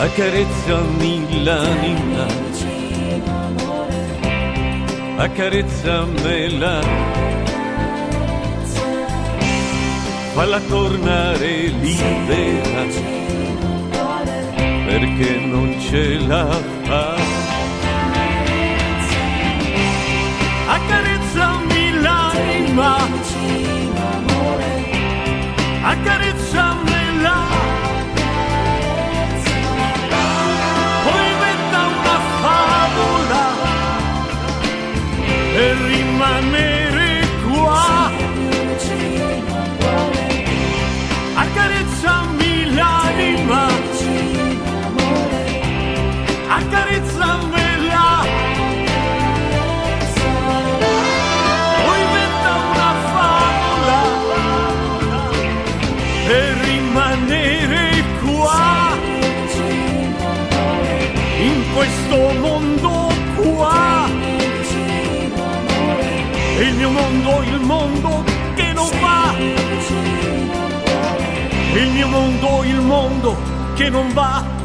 Accarezzami l'anima, accarezzamela, falla tornare libera perché non ce la fa. Accarezzami l'anima, accarezzamela. Per il mondo che non va.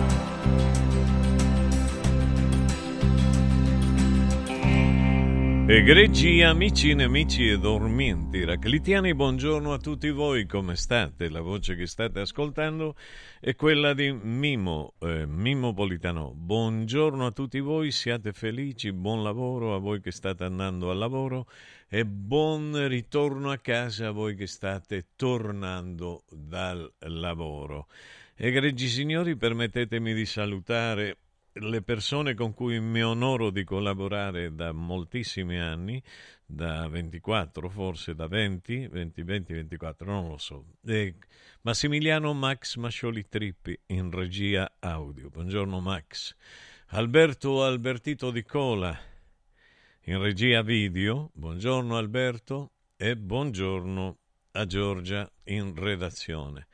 Egregi amici, nemici e dormienti raclitiani, buongiorno a tutti voi, come state? La voce che state ascoltando è quella di Mimo, eh, Mimo Politano. Buongiorno a tutti voi, siate felici, buon lavoro a voi che state andando al lavoro e buon ritorno a casa a voi che state tornando dal lavoro. Egregi signori, permettetemi di salutare le persone con cui mi onoro di collaborare da moltissimi anni, da 24 forse, da 20, 20, 20, 24, non lo so. E Massimiliano Max Mascioli Trippi in regia audio. Buongiorno Max. Alberto Albertito Di Cola in regia video. Buongiorno Alberto e buongiorno a Giorgia in redazione.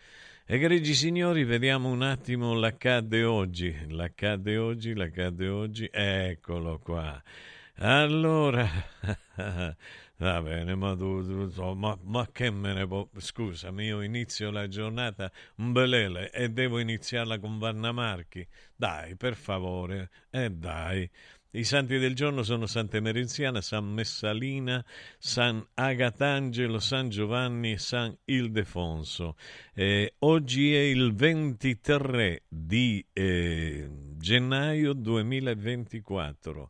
Egregi signori, vediamo un attimo l'accadde oggi. L'accadde oggi, l'accadde oggi. Eccolo qua. Allora, va bene, ma, tu, tu, ma, ma, che me ne può... Scusami, io inizio la giornata un belele e devo iniziarla con Vanna Marchi. Dai, per favore, e eh dai. I santi del giorno sono Santa Merenziana, San Messalina, San Agatangelo, San Giovanni e San Ildefonso. Eh, oggi è il 23 di eh, gennaio 2024.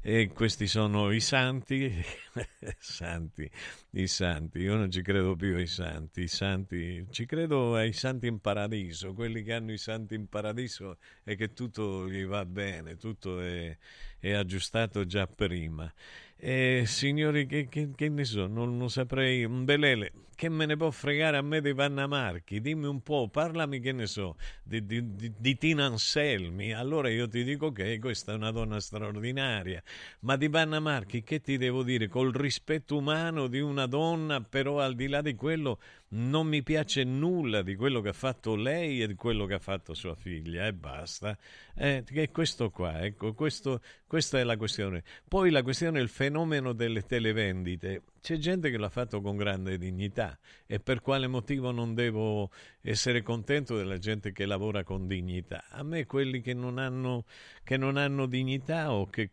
E questi sono i santi, santi, i santi, io non ci credo più ai santi, i santi, ci credo ai santi in paradiso, quelli che hanno i santi in paradiso e che tutto gli va bene, tutto è, è aggiustato già prima. E signori, che, che, che ne so, non, non saprei, un belele, che me ne può fregare a me di Vanna Marchi? Dimmi un po', parlami che ne so, di, di, di, di Tina Anselmi. Allora io ti dico che questa è una donna straordinaria. Ma di Vanna Marchi che ti devo dire? Col rispetto umano di una donna, però al di là di quello non mi piace nulla di quello che ha fatto lei e di quello che ha fatto sua figlia e basta. Eh, è questo qua, ecco, questo, questa è la questione. Poi la questione è il fenomeno delle televendite. C'è gente che l'ha fatto con grande dignità e per quale motivo non devo essere contento della gente che lavora con dignità? A me quelli che non hanno, che non hanno dignità o che...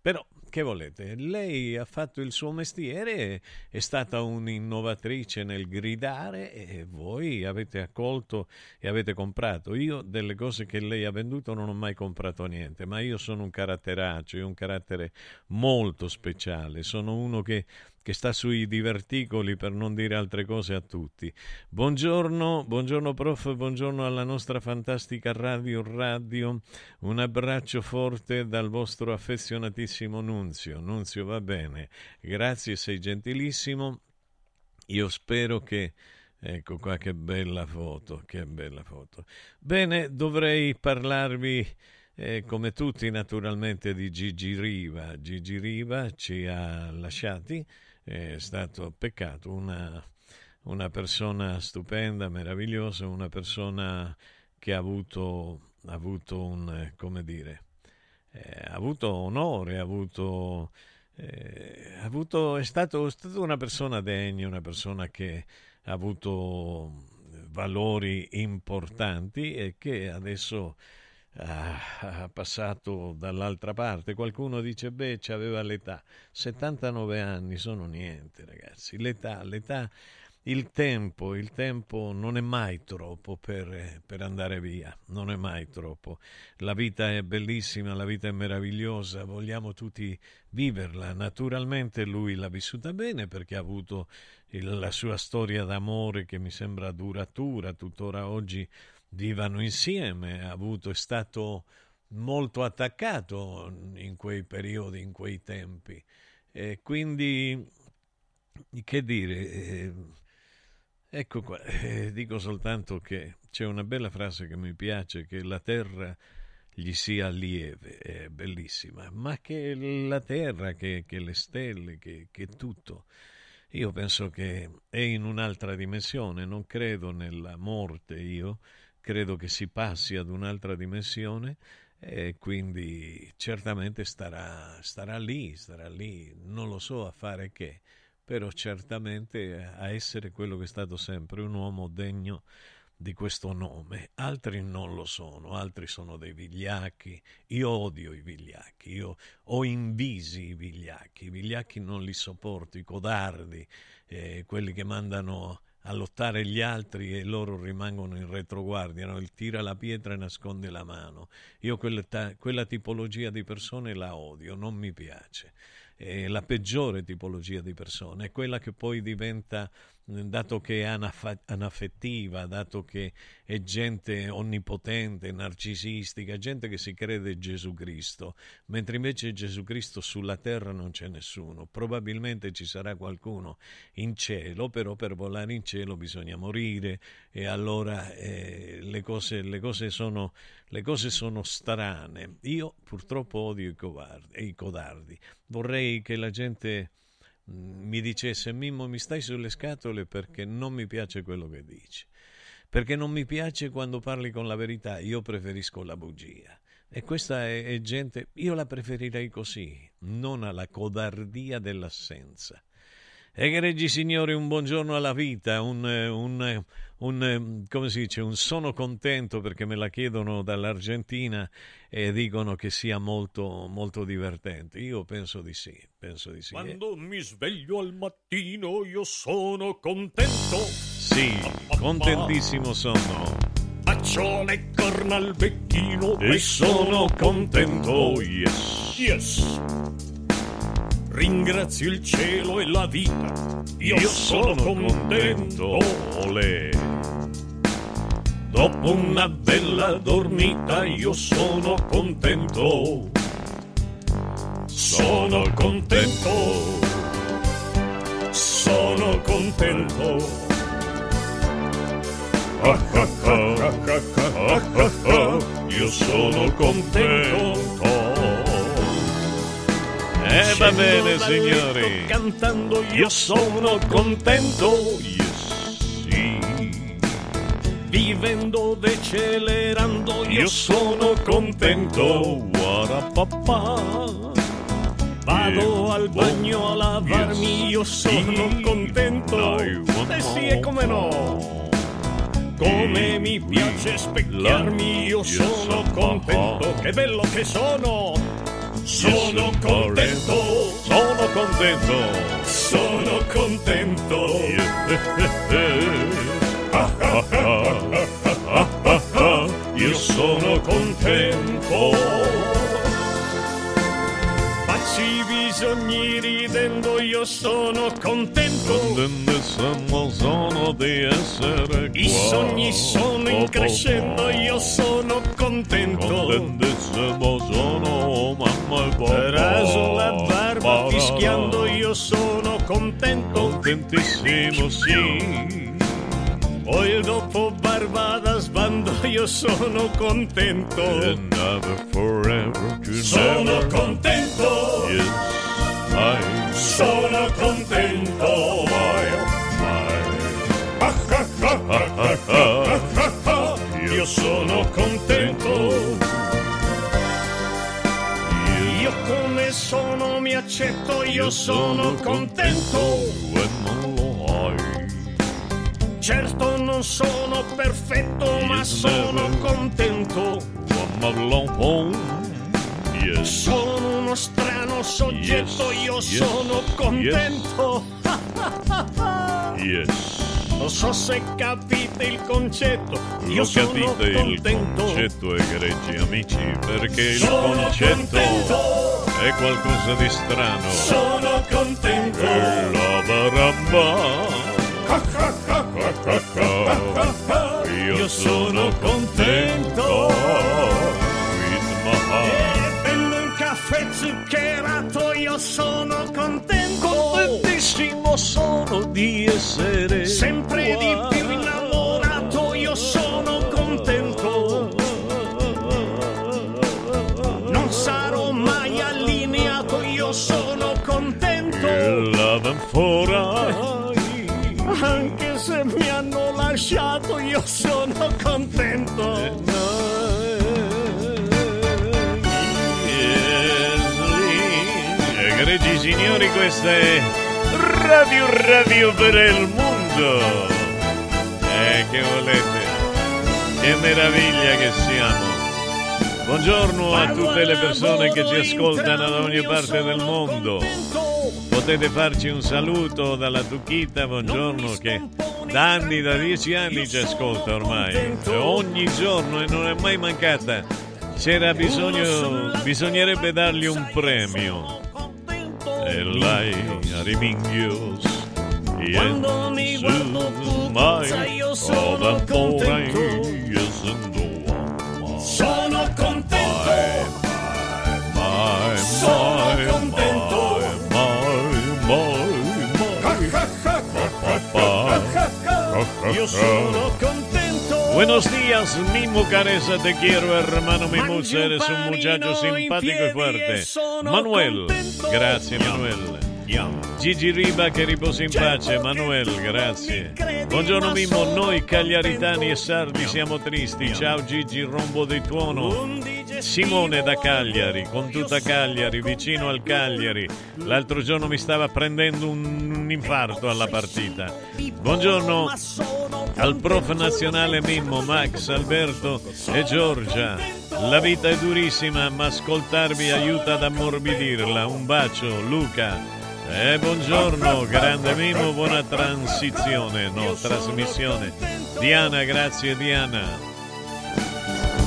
però che volete? Lei ha fatto il suo mestiere, è stata un'innovatrice nel gridare e voi avete accolto e avete comprato. Io delle cose che lei ha venduto non ho mai comprato niente, ma io sono un caratteraccio, un carattere molto speciale, sono uno che che sta sui diverticoli per non dire altre cose a tutti. Buongiorno, buongiorno prof, buongiorno alla nostra fantastica Radio Radio. Un abbraccio forte dal vostro affezionatissimo Nunzio. Nunzio va bene. Grazie, sei gentilissimo. Io spero che Ecco qua che bella foto, che bella foto. Bene, dovrei parlarvi eh, come tutti naturalmente di Gigi Riva. Gigi Riva ci ha lasciati è stato peccato, una, una persona stupenda, meravigliosa, una persona che ha avuto, ha avuto un, come dire, eh, ha avuto onore, ha avuto, eh, ha avuto, è stato una persona degna, una persona che ha avuto valori importanti e che adesso ha passato dall'altra parte. Qualcuno dice, beh, aveva l'età. 79 anni sono niente, ragazzi. L'età, l'età, il tempo, il tempo non è mai troppo per, per andare via, non è mai troppo. La vita è bellissima, la vita è meravigliosa, vogliamo tutti viverla. Naturalmente lui l'ha vissuta bene perché ha avuto il, la sua storia d'amore che mi sembra duratura, tuttora oggi vivano insieme, ha avuto, è stato molto attaccato in quei periodi, in quei tempi. E quindi, che dire, eh, ecco qua, eh, dico soltanto che c'è una bella frase che mi piace, che la terra gli sia lieve, è bellissima, ma che la terra, che, che le stelle, che, che tutto. Io penso che è in un'altra dimensione, non credo nella morte io, credo che si passi ad un'altra dimensione e quindi certamente starà, starà lì, starà lì, non lo so a fare che, però certamente a essere quello che è stato sempre un uomo degno di questo nome. Altri non lo sono, altri sono dei vigliacchi. Io odio i vigliacchi, io ho invisi i vigliacchi. I vigliacchi non li sopporto, i codardi, eh, quelli che mandano a lottare gli altri e loro rimangono in retroguardia, no? il tira la pietra e nasconde la mano. Io quella, quella tipologia di persone la odio, non mi piace. È la peggiore tipologia di persone, è quella che poi diventa dato che è anaffettiva, dato che è gente onnipotente, narcisistica, gente che si crede Gesù Cristo, mentre invece Gesù Cristo sulla terra non c'è nessuno. Probabilmente ci sarà qualcuno in cielo, però per volare in cielo bisogna morire e allora eh, le, cose, le, cose sono, le, cose, sono, strane. Io purtroppo odio i codardi. Vorrei che la gente mi dicesse Mimmo mi stai sulle scatole perché non mi piace quello che dici, perché non mi piace quando parli con la verità, io preferisco la bugia. E questa è, è gente, io la preferirei così, non alla codardia dell'assenza. Egregi signori, un buongiorno alla vita, un, un, un, come si dice, un sono contento perché me la chiedono dall'Argentina e dicono che sia molto, molto divertente. Io penso di sì, penso di sì. Quando mi sveglio al mattino io sono contento. Sì, contentissimo sono. Faccio le corna al becchino e, e sono contento. Yes. Yes. Ringrazio il cielo e la vita. Io, Io sono, sono, contento. Olè. Dopo una bella dormita io sono contento. Sono contento. Sono contento. Io sono contento. Eh, va bene, signori. Cantando io sono contento. Yes, sì. Vivendo, decelerando, io sono contento. papà. Vado al bagno a lavarmi, io sono contento. Eh sì, e come no? Come mi piace specchiarmi, io sono contento. Che bello che sono! Sono contento, sono contento, sono contento. Io sono contento i bisogni ridendo io sono contento. Contentissimo sono di essere qua. I sogni sono in crescendo io sono contento. Contentissimo sono mamma e papà. Raso la barba fischiando io sono contento. Contentissimo sì. Poi dopo barba da sbando io sono contento. Forever to sono never. contento. Yes, I sono contento. Io sono contento. Io come sono mi accetto, io sono contento. Certo non sono perfetto, ma sono contento. Sono uno strano soggetto, io sono contento. Non so se capite il concetto. Io Lo capite il contento. concetto, egregi amici, perché il sono concetto contento. è qualcosa di strano. Sono contento. E la barabba. Io sono contento. E prendo un caffè zuccherato, io sono contento. Contentissimo sono di essere Sempre di più innamorato, io sono contento. Non sarò mai allineato, io sono contento. love ancora Anche se mi hanno lasciato, io sono contento. Signori, questa è Radio Radio per il mondo. Eh, che volete? Che meraviglia che siamo. Buongiorno a tutte le persone che ci ascoltano da ogni parte del mondo. Potete farci un saluto dalla Tucchita, buongiorno, che da anni, da dieci anni ci ascolta ormai. Ogni giorno e non è mai mancata. C'era bisogno, bisognerebbe dargli un premio. E lei a Riminghios, Quando mi guardo pupazza io sono contento. Sono contento. Sono contento. Io sono contento. Buenos días, mi mucaresa, te quiero, hermano, mi musa, eres un muchacho simpático y fuerte. Manuel, grazie Manuel. Gigi Riba che riposi in pace, Manuel, grazie. Buongiorno Mimmo, noi cagliaritani e sardi siamo tristi. Ciao Gigi, rombo di tuono. Simone da Cagliari, con tutta Cagliari, vicino al Cagliari. L'altro giorno mi stava prendendo un infarto alla partita. Buongiorno al prof nazionale Mimmo, Max, Alberto e Giorgia. La vita è durissima, ma ascoltarvi aiuta ad ammorbidirla. Un bacio, Luca. Eh, buongiorno, grande Mimo, buona transizione, no, trasmissione. Diana, grazie Diana.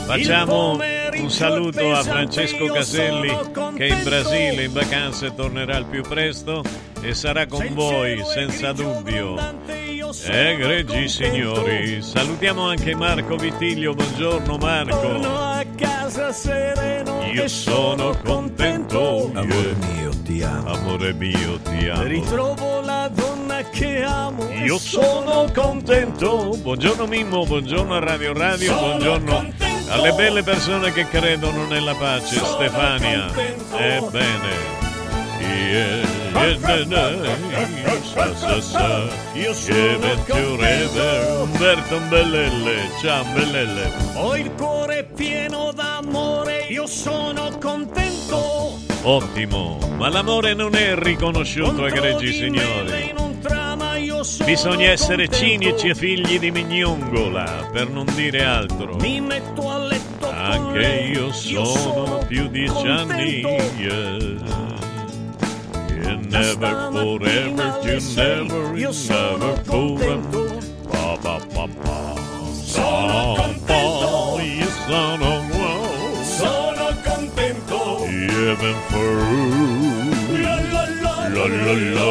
Facciamo un saluto a Francesco Caselli che in Brasile in vacanze tornerà al più presto e sarà con voi senza dubbio. Egregi signori, salutiamo anche Marco Vitiglio, buongiorno Marco. Io sono contento, Amore mio, ti amo. amore mio ti amo. Ritrovo la donna che amo. e Io sono contento. Buongiorno Mimmo, buongiorno a Radio Radio, Sono buongiorno contento. alle belle persone che credono nella pace. Sono Stefania. contento. Ebbene. Yeah, na, sa, sa, sa. Io sono contento. Rever, Umberto Mbellelle. Ciao Mbellelle. Ho il cuore pieno d'amore, io sono contento. Ottimo. Ma l'amore non è riconosciuto, Contro egregi di signori. io sono Bisogna essere cinici e figli di mignongola, per non dire altro. Mi metto a letto Anche lei, io sono più dieci anni. contento. yeah. You never forever, you never, you never forever. Pa, pa, pa, pa. Sono contento. pa, io sono wow. Sono contento. Even for La, la, la, la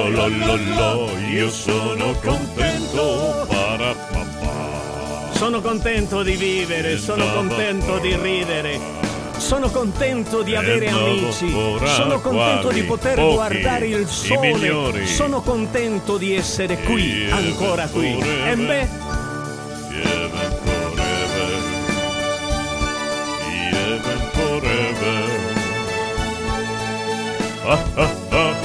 la la la io sono contento. Para, pa, pa. Sono contento di vivere, sono contento di ridere. Sono contento di avere amici, sono contento di poter guardare il sole, sono contento di essere qui, ancora qui. E beh, forever. Ah, ah, ah,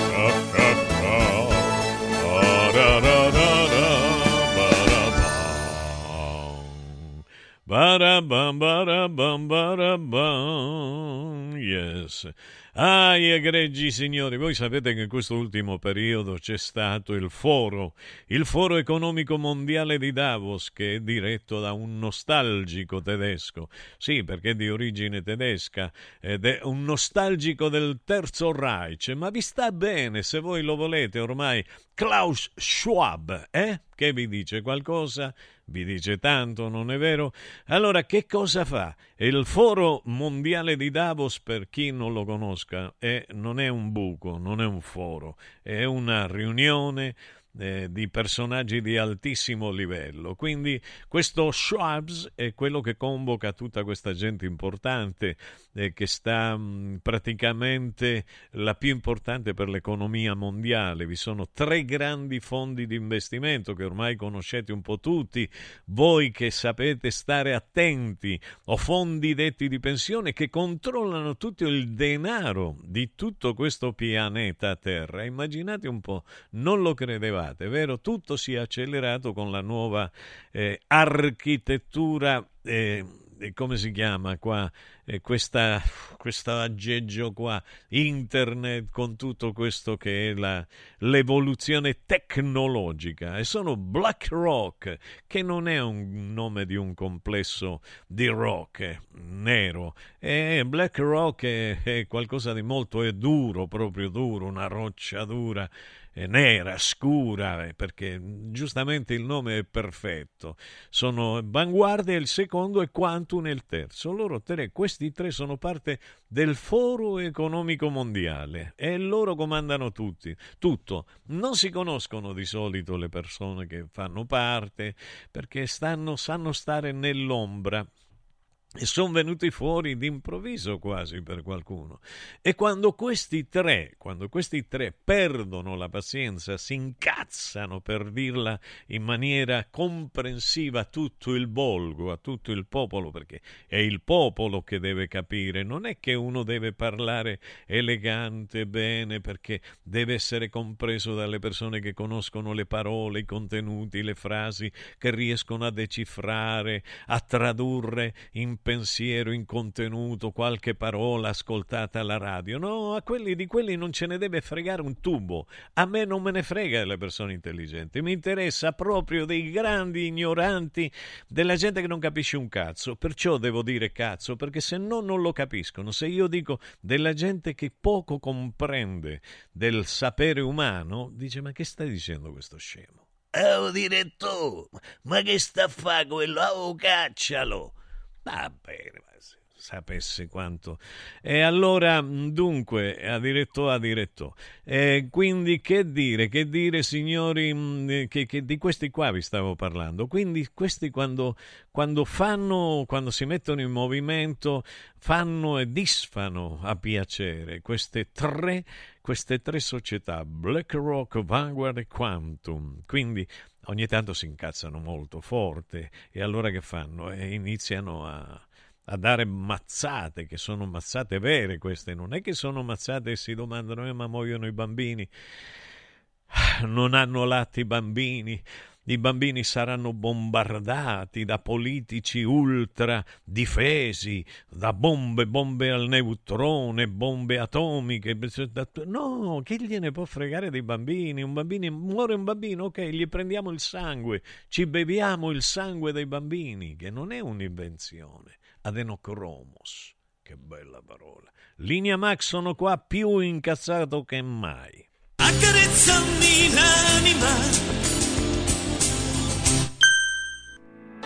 da, ba, da, bam. Ba-da-bam, ba-da-bam, ba-da-bam. Yes. Ah, egregi signori, voi sapete che in questo ultimo periodo c'è stato il foro, il foro economico mondiale di Davos, che è diretto da un nostalgico tedesco. Sì, perché è di origine tedesca ed è un nostalgico del Terzo Reich, ma vi sta bene se voi lo volete ormai. Klaus Schwab, eh? Che vi dice qualcosa? Vi dice tanto, non è vero? Allora, che cosa fa? Il Foro Mondiale di Davos, per chi non lo conosca, è, non è un buco, non è un foro, è una riunione eh, di personaggi di altissimo livello. Quindi questo Schwabs è quello che convoca tutta questa gente importante eh, che sta mh, praticamente la più importante per l'economia mondiale. Vi sono tre grandi fondi di investimento che ormai conoscete un po' tutti, voi che sapete stare attenti, o fondi detti di pensione che controllano tutto il denaro di tutto questo pianeta Terra. Immaginate un po', non lo credevate, vero? Tutto si è accelerato con la nuova eh, architettura. Eh, come si chiama qua? Eh, questa, questo aggeggio qua, internet, con tutto questo che è la, l'evoluzione tecnologica. E sono BlackRock, che non è un nome di un complesso di rock eh, nero. E BlackRock è, è qualcosa di molto è duro, proprio duro, una roccia dura nera, scura, eh, perché giustamente il nome è perfetto. Sono Vanguardia il secondo e Quantum il terzo. Loro tre, questi tre sono parte del Foro Economico Mondiale e loro comandano tutti, tutto. Non si conoscono di solito le persone che fanno parte perché stanno, sanno stare nell'ombra e sono venuti fuori d'improvviso quasi per qualcuno. E quando questi tre, quando questi tre perdono la pazienza, si incazzano per dirla in maniera comprensiva a tutto il volgo, a tutto il popolo, perché è il popolo che deve capire, non è che uno deve parlare elegante, bene, perché deve essere compreso dalle persone che conoscono le parole, i contenuti, le frasi, che riescono a decifrare, a tradurre in pensiero, in contenuto, qualche parola ascoltata alla radio. No, a quelli di quelli non ce ne deve fregare un tubo. A me non me ne frega delle persone intelligenti. Mi interessa proprio dei grandi ignoranti, della gente che non capisce un cazzo. Perciò devo dire cazzo, perché se no non lo capiscono. Se io dico della gente che poco comprende del sapere umano, dice ma che stai dicendo questo scemo? Oh, direttore, ma che sta a fare quello? Oh, caccialo! Va bene, ma sapesse quanto. E allora, dunque, a diretto a diretto. E quindi che dire, che dire, signori, che, che, di questi qua vi stavo parlando. Quindi questi quando, quando fanno, quando si mettono in movimento, fanno e disfano a piacere queste tre queste tre società, BlackRock, Vanguard e Quantum. Quindi ogni tanto si incazzano molto forte e allora che fanno? E iniziano a, a dare mazzate, che sono mazzate vere queste, non è che sono mazzate e si domandano eh, ma muoiono i bambini, non hanno latti i bambini, i bambini saranno bombardati da politici ultra difesi, da bombe, bombe al neutrone, bombe atomiche. No, chi gliene può fregare dei bambini? Un bambino muore un bambino, ok, gli prendiamo il sangue, ci beviamo il sangue dei bambini, che non è un'invenzione. Adenocromos, che bella parola. Linea Max sono qua più incazzato che mai. Accarezzami l'anima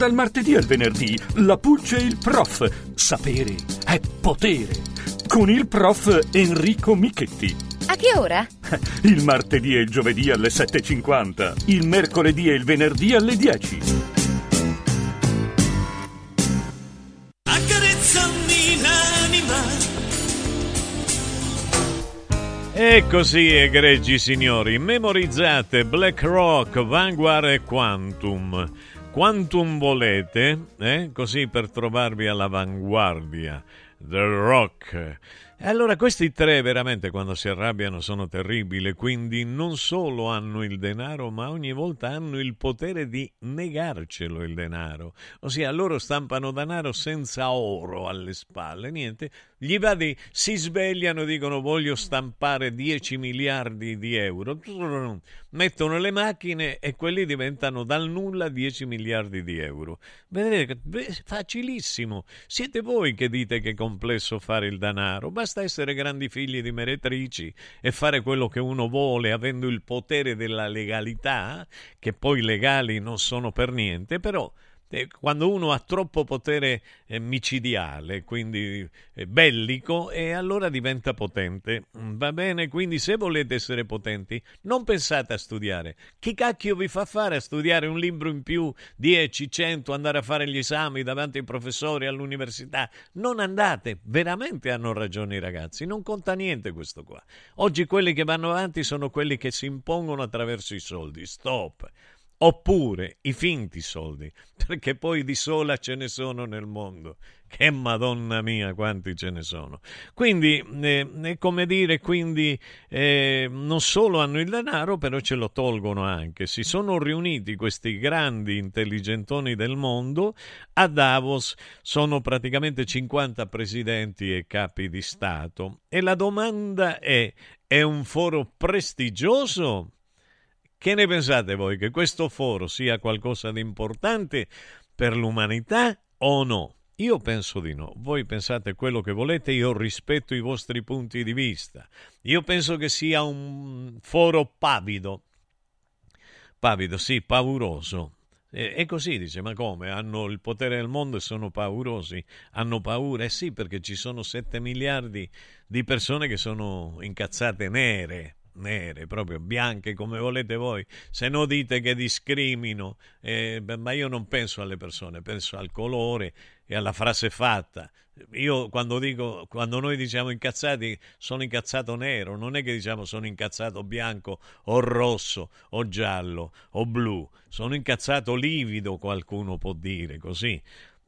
Dal martedì al venerdì, la Pulce e il prof. Sapere è potere. Con il prof Enrico Michetti. A che ora? Il martedì e il giovedì alle 7.50. Il mercoledì e il venerdì alle 10. Accarezzami l'anima. E così, egregi signori, memorizzate Black Rock, Vanguard e Quantum. Quantum volete, eh? così per trovarvi all'avanguardia del rock. E allora questi tre veramente quando si arrabbiano sono terribili, quindi non solo hanno il denaro, ma ogni volta hanno il potere di negarcelo il denaro. Ossia, loro stampano denaro senza oro alle spalle, niente. Gli vadi, si svegliano, dicono voglio stampare 10 miliardi di euro, mettono le macchine e quelli diventano dal nulla 10 miliardi di euro. Vedete, facilissimo. Siete voi che dite che è complesso fare il denaro, basta essere grandi figli di meretrici e fare quello che uno vuole avendo il potere della legalità, che poi legali non sono per niente, però quando uno ha troppo potere eh, micidiale, quindi eh, bellico, e allora diventa potente. Mm, va bene? Quindi se volete essere potenti, non pensate a studiare. Chi cacchio vi fa fare a studiare un libro in più, 10, 100, andare a fare gli esami davanti ai professori all'università? Non andate, veramente hanno ragione i ragazzi, non conta niente questo qua. Oggi quelli che vanno avanti sono quelli che si impongono attraverso i soldi. Stop oppure i finti soldi, perché poi di sola ce ne sono nel mondo. Che madonna mia, quanti ce ne sono. Quindi, eh, è come dire, quindi eh, non solo hanno il denaro, però ce lo tolgono anche. Si sono riuniti questi grandi intelligentoni del mondo a Davos, sono praticamente 50 presidenti e capi di Stato. E la domanda è, è un foro prestigioso? Che ne pensate voi? Che questo foro sia qualcosa di importante per l'umanità o no? Io penso di no. Voi pensate quello che volete, io rispetto i vostri punti di vista. Io penso che sia un foro pavido. Pavido, sì, pauroso. E, così dice, ma come? Hanno il potere del mondo e sono paurosi? Hanno paura? Eh sì, perché ci sono 7 miliardi di persone che sono incazzate nere nere, proprio bianche come volete voi, se no dite che discrimino, eh, ma io non penso alle persone, penso al colore e alla frase fatta. Io quando dico, quando noi diciamo incazzati, sono incazzato nero, non è che diciamo sono incazzato bianco o rosso o giallo o blu, sono incazzato livido, qualcuno può dire così.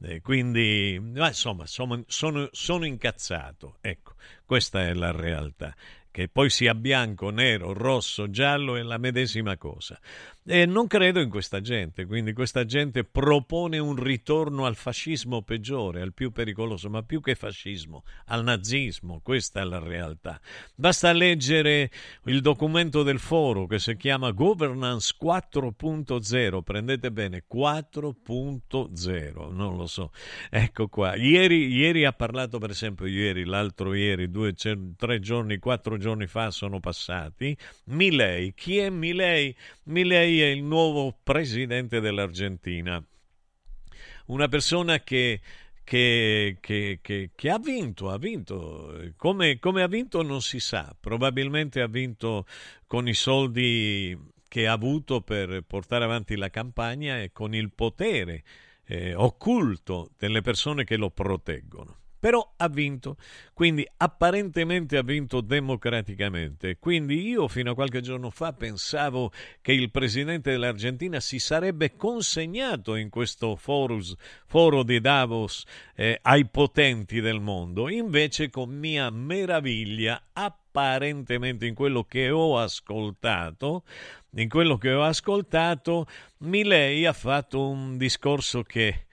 Eh, quindi, ma insomma, sono, sono, sono incazzato. Ecco, questa è la realtà che poi sia bianco, nero, rosso, giallo è la medesima cosa. E non credo in questa gente, quindi questa gente propone un ritorno al fascismo peggiore, al più pericoloso, ma più che fascismo, al nazismo, questa è la realtà. Basta leggere il documento del foro che si chiama Governance 4.0, prendete bene, 4.0, non lo so. Ecco qua, ieri, ieri ha parlato per esempio, ieri, l'altro ieri, due, tre giorni, quattro giorni fa sono passati, Milei, chi è Milei? Milei è il nuovo presidente dell'Argentina. Una persona che, che, che, che ha vinto, ha vinto. Come, come ha vinto non si sa. Probabilmente ha vinto con i soldi che ha avuto per portare avanti la campagna e con il potere eh, occulto delle persone che lo proteggono però ha vinto, quindi apparentemente ha vinto democraticamente. Quindi io fino a qualche giorno fa pensavo che il presidente dell'Argentina si sarebbe consegnato in questo forus, foro di Davos eh, ai potenti del mondo, invece con mia meraviglia apparentemente in quello che ho ascoltato, in quello che ho ascoltato, Milei ha fatto un discorso che,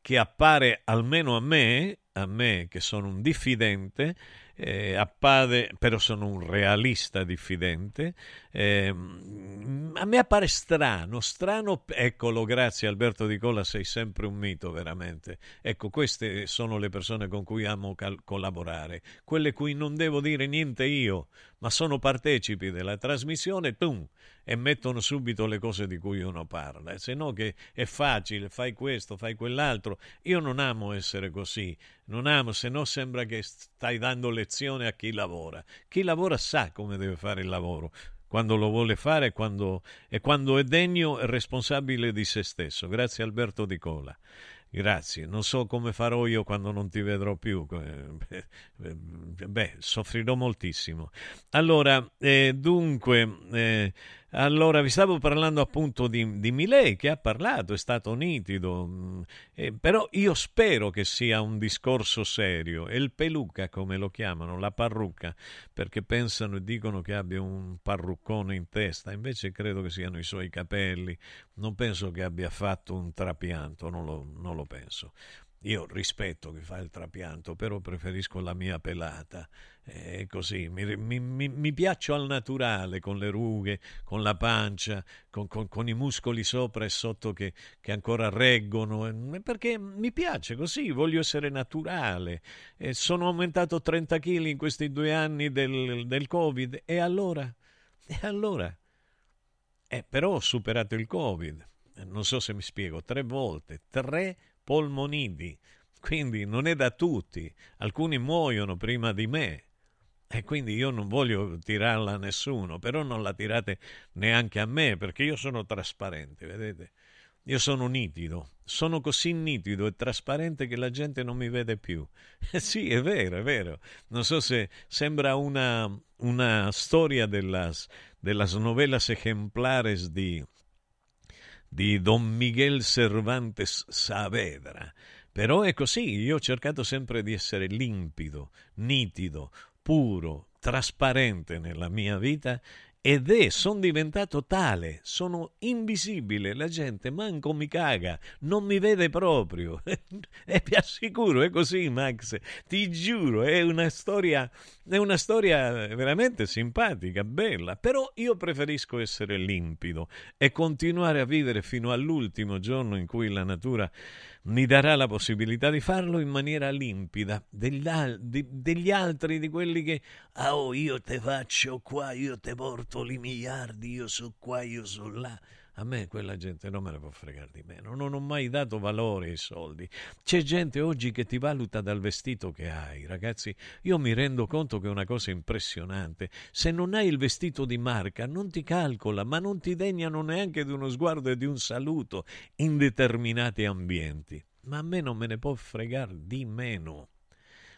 che appare almeno a me a me che sono un diffidente, eh, appare, però sono un realista diffidente, eh, a me appare strano, strano, eccolo, grazie Alberto Di Colla, sei sempre un mito veramente. Ecco, queste sono le persone con cui amo cal- collaborare, quelle cui non devo dire niente io, ma sono partecipi della trasmissione, tum, e mettono subito le cose di cui uno parla. Se no che è facile, fai questo, fai quell'altro. Io non amo essere così, non amo, se no sembra che stai dando lezione a chi lavora. Chi lavora sa come deve fare il lavoro quando lo vuole fare quando, e quando è degno e responsabile di se stesso. Grazie Alberto Di Cola. Grazie, non so come farò io quando non ti vedrò più. Beh, soffrirò moltissimo. Allora, eh, dunque, eh, allora, vi stavo parlando appunto di, di Milei che ha parlato, è stato nitido, mm, eh, però io spero che sia un discorso serio. È il peluca, come lo chiamano, la parrucca, perché pensano e dicono che abbia un parruccone in testa, invece credo che siano i suoi capelli. Non penso che abbia fatto un trapianto, non lo, non lo penso. Io rispetto chi fa il trapianto, però preferisco la mia pelata. È così, mi, mi, mi, piaccio al naturale, con le rughe, con la pancia, con, con, con i muscoli sopra e sotto che, che, ancora reggono, perché mi piace così, voglio essere naturale. E sono aumentato 30 kg in questi due anni del, del Covid, e allora? E allora? Eh, però ho superato il Covid, non so se mi spiego, tre volte, tre polmoniti, quindi non è da tutti, alcuni muoiono prima di me. E quindi io non voglio tirarla a nessuno, però non la tirate neanche a me, perché io sono trasparente, vedete? Io sono nitido, sono così nitido e trasparente che la gente non mi vede più. Eh sì, è vero, è vero. Non so se sembra una, una storia della las novelas ejemplares di, di Don Miguel Cervantes Saavedra. Però è così, io ho cercato sempre di essere limpido, nitido, puro, trasparente nella mia vita ed è, sono diventato tale, sono invisibile, la gente manco mi caga, non mi vede proprio. e vi assicuro, è così Max, ti giuro, è una storia, è una storia veramente simpatica, bella, però io preferisco essere limpido e continuare a vivere fino all'ultimo giorno in cui la natura mi darà la possibilità di farlo in maniera limpida degli, di, degli altri, di quelli che, ah, oh, io te faccio qua, io te porto li miliardi, io so qua, io so là. A me quella gente non me ne può fregare di meno, non ho mai dato valore ai soldi. C'è gente oggi che ti valuta dal vestito che hai, ragazzi. Io mi rendo conto che è una cosa impressionante. Se non hai il vestito di marca non ti calcola, ma non ti degnano neanche di uno sguardo e di un saluto in determinati ambienti. Ma a me non me ne può fregare di meno.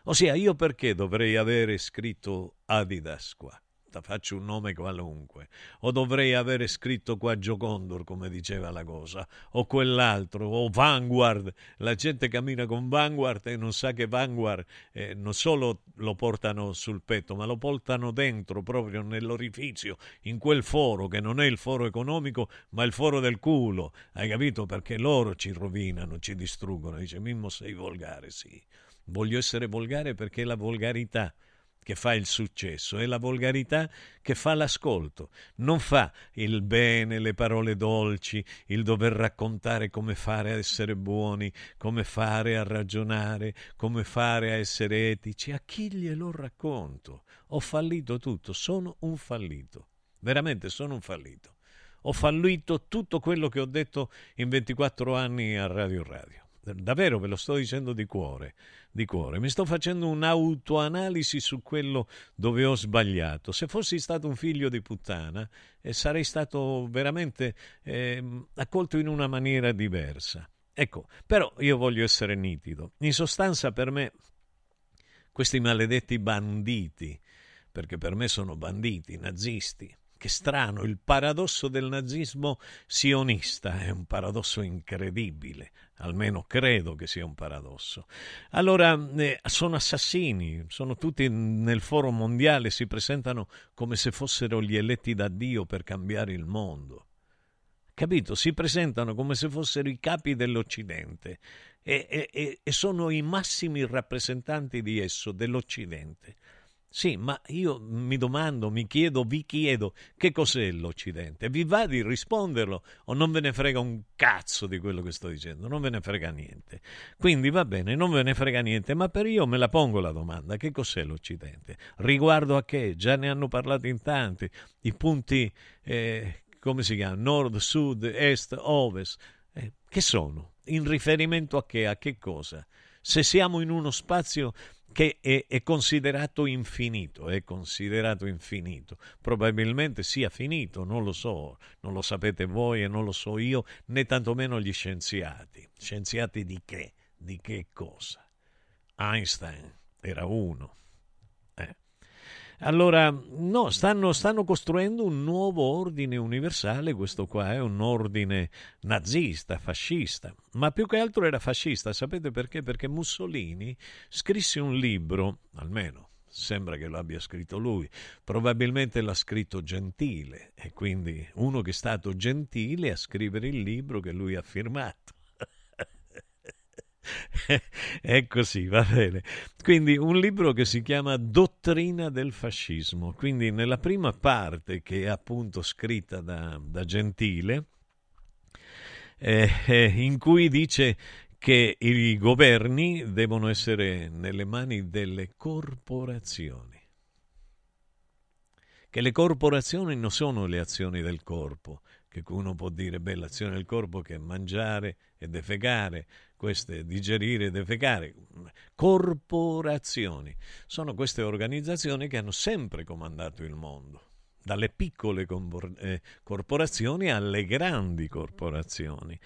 Ossia, io perché dovrei avere scritto Adidas qua? Faccio un nome qualunque, o dovrei avere scritto qua Giocondor, come diceva la cosa, o quell'altro, o Vanguard, la gente cammina con Vanguard e non sa che Vanguard eh, non solo lo portano sul petto, ma lo portano dentro, proprio nell'orifizio, in quel foro che non è il foro economico, ma il foro del culo, hai capito? Perché loro ci rovinano, ci distruggono, dice Mimmo sei volgare, sì, voglio essere volgare perché la volgarità che fa il successo, è la volgarità che fa l'ascolto, non fa il bene, le parole dolci, il dover raccontare come fare a essere buoni, come fare a ragionare, come fare a essere etici. A chi glielo racconto? Ho fallito tutto, sono un fallito, veramente sono un fallito. Ho fallito tutto quello che ho detto in 24 anni a Radio Radio. Davvero ve lo sto dicendo di cuore di cuore. Mi sto facendo un'autoanalisi su quello dove ho sbagliato. Se fossi stato un figlio di puttana, eh, sarei stato veramente eh, accolto in una maniera diversa. Ecco, però io voglio essere nitido. In sostanza, per me, questi maledetti banditi, perché per me sono banditi, nazisti, che strano, il paradosso del nazismo sionista è un paradosso incredibile, almeno credo che sia un paradosso. Allora, eh, sono assassini, sono tutti nel foro mondiale, si presentano come se fossero gli eletti da Dio per cambiare il mondo. Capito? Si presentano come se fossero i capi dell'Occidente e, e, e sono i massimi rappresentanti di esso, dell'Occidente. Sì, ma io mi domando, mi chiedo, vi chiedo che cos'è l'Occidente. Vi va di risponderlo o non ve ne frega un cazzo di quello che sto dicendo? Non ve ne frega niente. Quindi va bene, non ve ne frega niente, ma per io me la pongo la domanda: che cos'è l'Occidente? Riguardo a che? Già ne hanno parlato in tanti. I punti, eh, come si chiama? Nord, sud, est, ovest. Eh, che sono? In riferimento a che? A che cosa? Se siamo in uno spazio che è, è, considerato infinito, è considerato infinito. Probabilmente sia finito, non lo so, non lo sapete voi e non lo so io, né tantomeno gli scienziati. Scienziati di che? Di che cosa? Einstein era uno. Allora, no, stanno, stanno, costruendo un nuovo ordine universale, questo qua è un ordine nazista, fascista, ma più che altro era fascista, sapete perché? Perché Mussolini scrisse un libro, almeno sembra che lo abbia scritto lui, probabilmente l'ha scritto Gentile, e quindi uno che è stato gentile a scrivere il libro che lui ha firmato. è così, va bene. Quindi un libro che si chiama Dottrina del fascismo. Quindi nella prima parte, che è appunto scritta da, da Gentile, eh, eh, in cui dice che i governi devono essere nelle mani delle corporazioni. Che le corporazioni non sono le azioni del corpo, che uno può dire, beh, l'azione del corpo che è mangiare e defecare, queste digerire e defecare. Corporazioni sono queste organizzazioni che hanno sempre comandato il mondo, dalle piccole eh, corporazioni alle grandi corporazioni.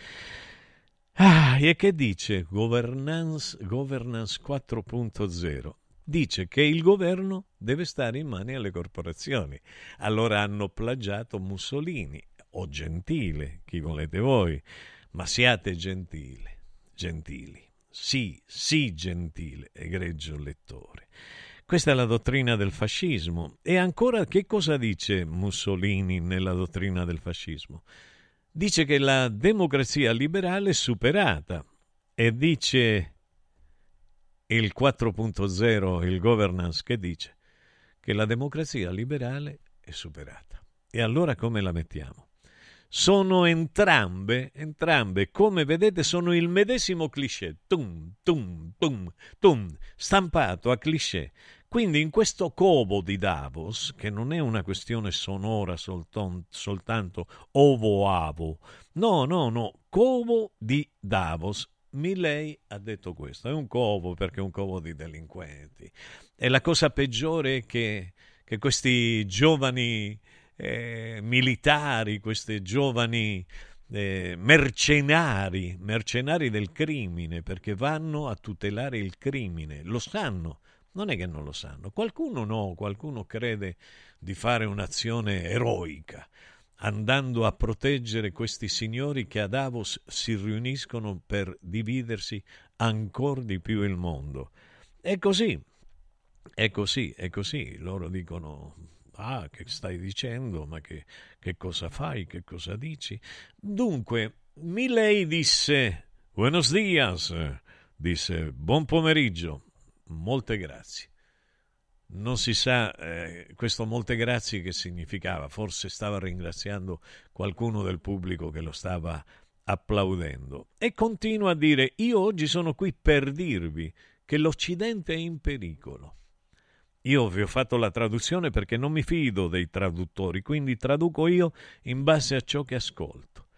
Ah, e che dice Governance, Governance 4.0? Dice che il governo deve stare in mani alle corporazioni. Allora hanno plagiato Mussolini o Gentile, chi volete voi, ma siate gentili gentili. Sì, sì, gentile, egregio lettore. Questa è la dottrina del fascismo. E ancora che cosa dice Mussolini nella dottrina del fascismo? Dice che la democrazia liberale è superata e dice il 4.0, il governance, che dice che la democrazia liberale è superata. E allora come la mettiamo? Sono entrambe, entrambe, come vedete, sono il medesimo cliché, tum, tum, tum, tum, stampato a cliché. Quindi in questo covo di Davos, che non è una questione sonora solton, soltanto ovo-avo, no, no, no, covo di Davos, Milley ha detto questo, è un covo perché è un covo di delinquenti. E la cosa peggiore è che, che questi giovani eh, militari, questi giovani eh, mercenari, mercenari del crimine, perché vanno a tutelare il crimine, lo sanno, Non è che non lo sanno. Qualcuno no, qualcuno crede di fare un'azione eroica, andando a proteggere questi signori che a Davos si riuniscono per dividersi ancora di più il mondo. È così, è così, è così. Loro dicono Ah, che stai dicendo? Ma che, che cosa fai? Che cosa dici? Dunque, Milley disse Buenos dias, disse buon pomeriggio, molte grazie. Non si sa eh, questo molte grazie che significava, forse stava ringraziando qualcuno del pubblico che lo stava applaudendo. E continua a dire, io oggi sono qui per dirvi che l'Occidente è in pericolo. Io vi ho fatto la traduzione perché non mi fido dei traduttori, quindi traduco io in base a ciò che ascolto.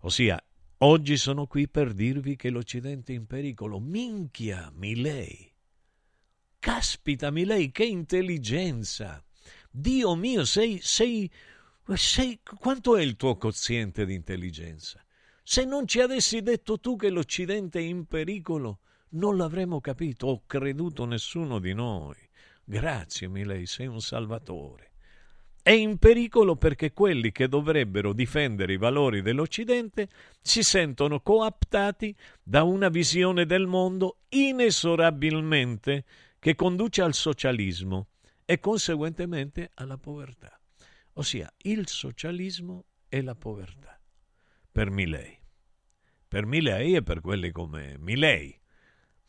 Ossia, oggi sono qui per dirvi che l'Occidente è in pericolo. Minchia, Milei! Caspita, Milei, che intelligenza! Dio mio, sei, sei, sei... Quanto è il tuo quoziente di intelligenza? Se non ci avessi detto tu che l'Occidente è in pericolo, non l'avremmo capito o creduto nessuno di noi. Grazie, Milei, sei un salvatore. È in pericolo perché quelli che dovrebbero difendere i valori dell'Occidente si sentono coaptati da una visione del mondo inesorabilmente che conduce al socialismo e conseguentemente alla povertà. Ossia, il socialismo e la povertà. Per Milei. Per Milei e per quelli come Milei,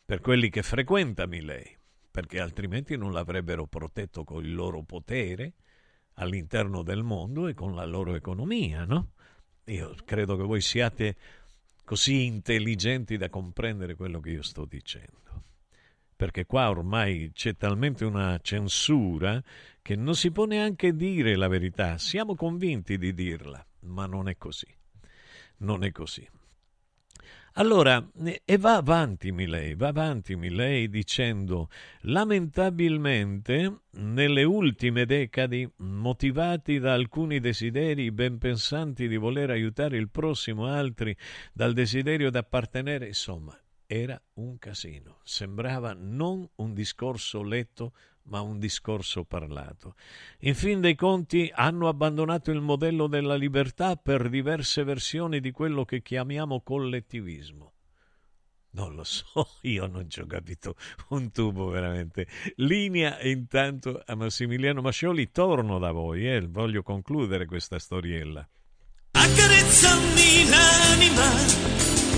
per quelli che frequenta Milei perché altrimenti non l'avrebbero protetto con il loro potere all'interno del mondo e con la loro economia, no? Io credo che voi siate così intelligenti da comprendere quello che io sto dicendo. Perché qua ormai c'è talmente una censura che non si può neanche dire la verità. Siamo convinti di dirla, ma non è così. Non è così. Allora, e va avanti Milei, va avanti Milei dicendo lamentabilmente nelle ultime decadi, motivati da alcuni desideri ben pensanti di voler aiutare il prossimo, altri dal desiderio di appartenere, insomma, era un casino. Sembrava non un discorso letto, ma un discorso parlato. In fin dei conti hanno abbandonato il modello della libertà per diverse versioni di quello che chiamiamo collettivismo. Non lo so, io non ci ho capito un tubo veramente. Linea intanto a Massimiliano Mascioli, torno da voi e eh, voglio concludere questa storiella. Accarezzami l'anima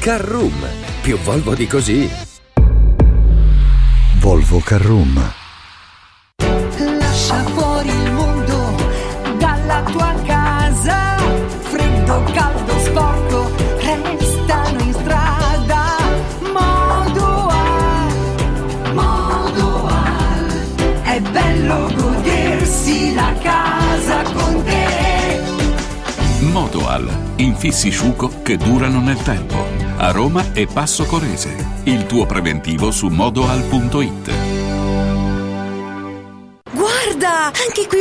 Carroom, più Volvo di così. Volvo Carroom. Lascia fuori il mondo dalla tua casa. Freddo, caldo, sporco, restano in strada. Modoal, Modoal. È bello godersi la casa con te. Modoal, infissi sciuco che durano nel tempo. A Roma e Passo Corese. Il tuo preventivo su modoal.it.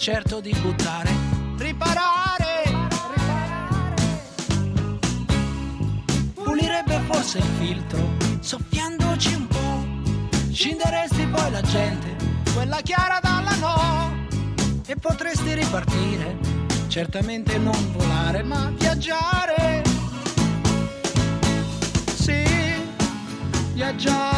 Certo di buttare riparare. Pulirebbe forse il filtro, soffiandoci un po'. Scinderesti poi la gente, quella chiara dalla no. E potresti ripartire, certamente non volare, ma viaggiare. Sì, viaggiare,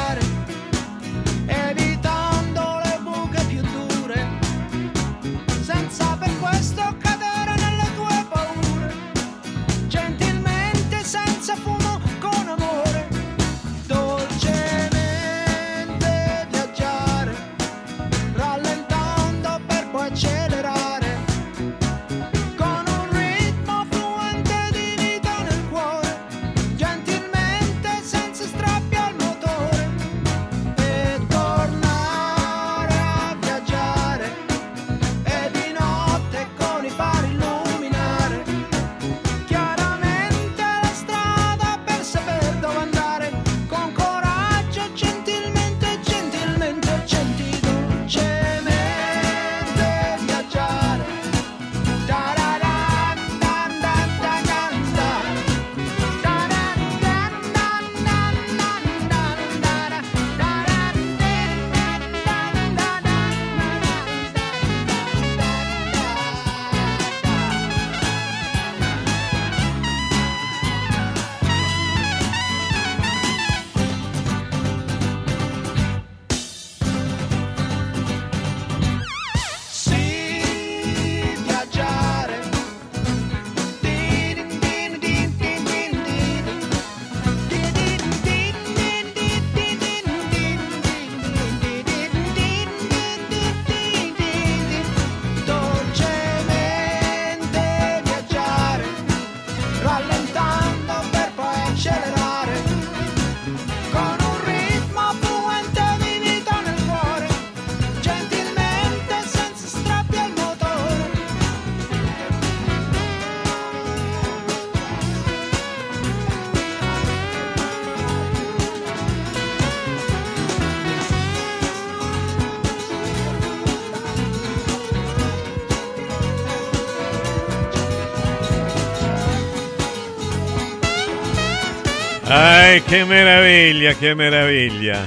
che meraviglia, che meraviglia.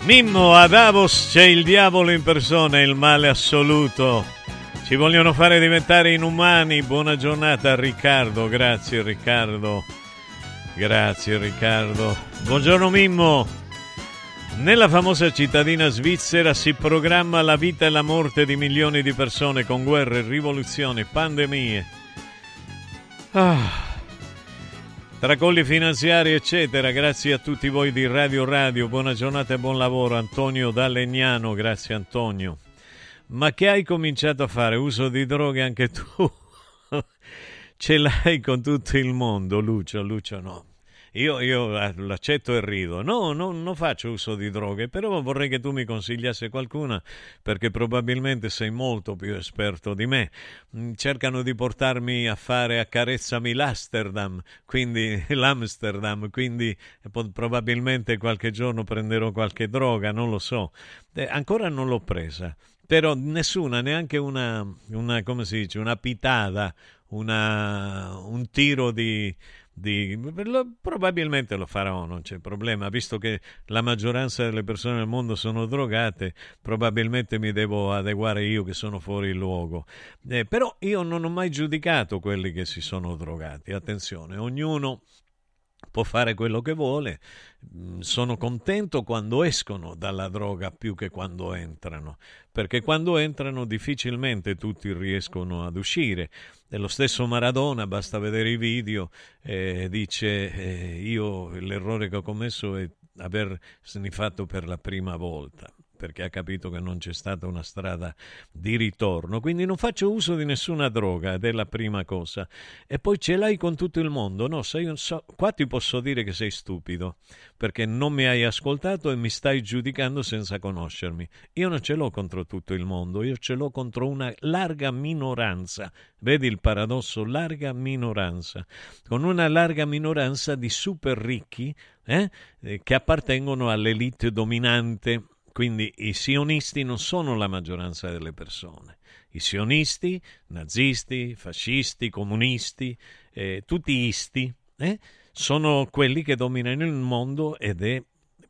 Mimmo, a Davos c'è il diavolo in persona, il male assoluto. Ci vogliono fare diventare inumani. Buona giornata Riccardo, grazie Riccardo. Grazie Riccardo. Buongiorno Mimmo. Nella famosa cittadina svizzera si programma la vita e la morte di milioni di persone con guerre, rivoluzioni, pandemie. Ah. Tracolli finanziari, eccetera. Grazie a tutti voi di Radio Radio. Buona giornata e buon lavoro. Antonio da Legnano, grazie Antonio. Ma che hai cominciato a fare? Uso di droghe anche tu? Ce l'hai con tutto il mondo, Lucio. Lucio no. Io, io eh, l'accetto e rido. No, no, non faccio uso di droghe, però vorrei che tu mi consigliassi qualcuna perché probabilmente sei molto più esperto di me. Mm, Cercano di portarmi a fare accarezzami l'Amsterdam, quindi l'Amsterdam, quindi po- probabilmente qualche giorno prenderò qualche droga, non lo so. Eh, ancora non l'ho presa, però nessuna, neanche una, una come si dice, una pitada, una, un tiro di, di- lo- probabilmente lo farò, non c'è problema, visto che la maggioranza delle persone nel mondo sono drogate, probabilmente mi devo adeguare io che sono fuori luogo. Eh, però io non ho mai giudicato quelli che si sono drogati, attenzione, ognuno può fare quello che vuole. Mm, Sono contento quando escono dalla droga più che quando entrano, perché quando entrano difficilmente tutti riescono ad uscire. E lo stesso Maradona, basta vedere i video, eh, dice eh, io l'errore che ho commesso è aver sniffato per la prima volta perché ha capito che non c'è stata una strada di ritorno. Quindi non faccio uso di nessuna droga, ed è la prima cosa. E poi ce l'hai con tutto il mondo. No, sei so- qua ti posso dire che sei stupido, perché non mi hai ascoltato e mi stai giudicando senza conoscermi. Io non ce l'ho contro tutto il mondo, io ce l'ho contro una larga minoranza. Vedi il paradosso? Larga minoranza. Con una larga minoranza di super ricchi eh, eh, che appartengono all'elite dominante Quindi i sionisti non sono la maggioranza delle persone. I sionisti, nazisti, fascisti, comunisti, eh, tutti isti, eh, sono quelli che dominano il mondo ed è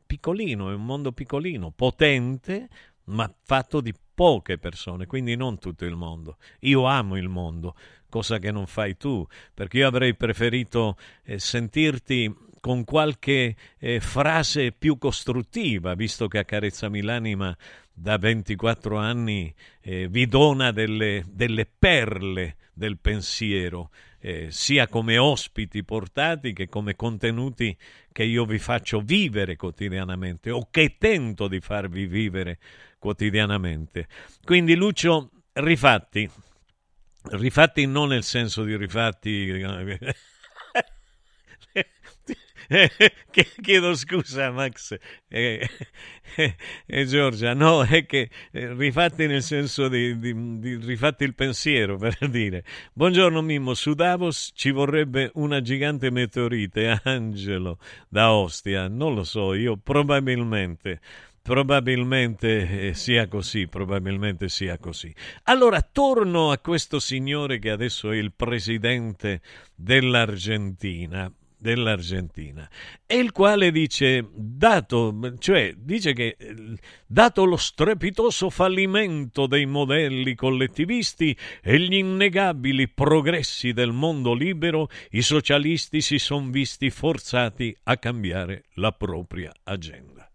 piccolino, è un mondo piccolino, potente, ma fatto di poche persone, quindi non tutto il mondo. Io amo il mondo, cosa che non fai tu, perché io avrei preferito eh, sentirti con qualche eh, frase più costruttiva, visto che accarezzami l'anima da 24 anni eh, vi dona delle, delle, perle del pensiero, eh, sia come ospiti portati che come contenuti che io vi faccio vivere quotidianamente o che tento di farvi vivere quotidianamente. Quindi Lucio, rifatti, rifatti non nel senso di rifatti... chiedo scusa Max. E, e, e, Giorgia, no, è che eh, rifatti nel senso di, di, di, rifatti il pensiero per dire. Buongiorno Mimmo, su Davos ci vorrebbe una gigante meteorite, Angelo da Ostia, non lo so, io probabilmente Probabilmente eh, sia così, probabilmente sia così. Allora torno a questo signore che adesso è il presidente dell'Argentina dell'Argentina e il quale dice dato cioè dice che dato lo strepitoso fallimento dei modelli collettivisti e gli innegabili progressi del mondo libero i socialisti si sono visti forzati a cambiare la propria agenda.